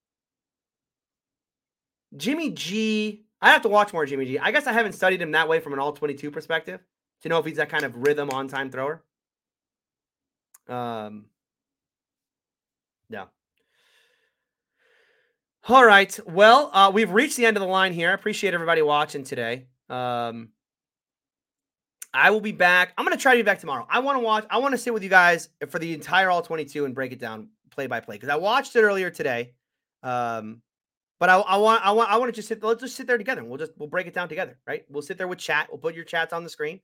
Jimmy G, I have to watch more Jimmy G. I guess I haven't studied him that way from an all 22 perspective to know if he's that kind of rhythm on time thrower. Um, yeah. All right. Well, uh, we've reached the end of the line here. I appreciate everybody watching today. Um, I will be back. I'm going to try to be back tomorrow. I want to watch, I want to sit with you guys for the entire all 22 and break it down play by play because I watched it earlier today. Um, but I, I, want, I want, I want to just sit. Let's just sit there together. And we'll just we'll break it down together, right? We'll sit there with chat. We'll put your chats on the screen,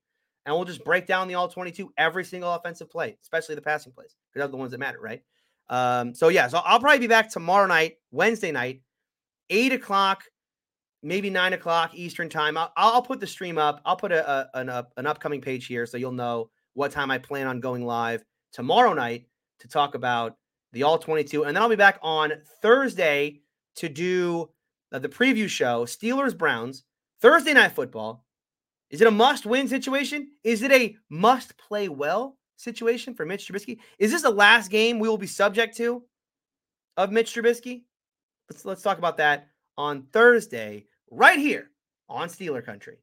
and we'll just break down the all twenty-two every single offensive play, especially the passing plays, because they're the ones that matter, right? Um, so yeah, so I'll probably be back tomorrow night, Wednesday night, eight o'clock, maybe nine o'clock Eastern time. I'll, I'll put the stream up. I'll put a, a an, an upcoming page here so you'll know what time I plan on going live tomorrow night to talk about the all 22 and then I'll be back on Thursday to do uh, the preview show, Steelers Browns, Thursday night football. Is it a must win situation? Is it a must play well situation for Mitch Trubisky? Is this the last game we will be subject to of Mitch Trubisky? Let's let's talk about that on Thursday right here on Steeler Country.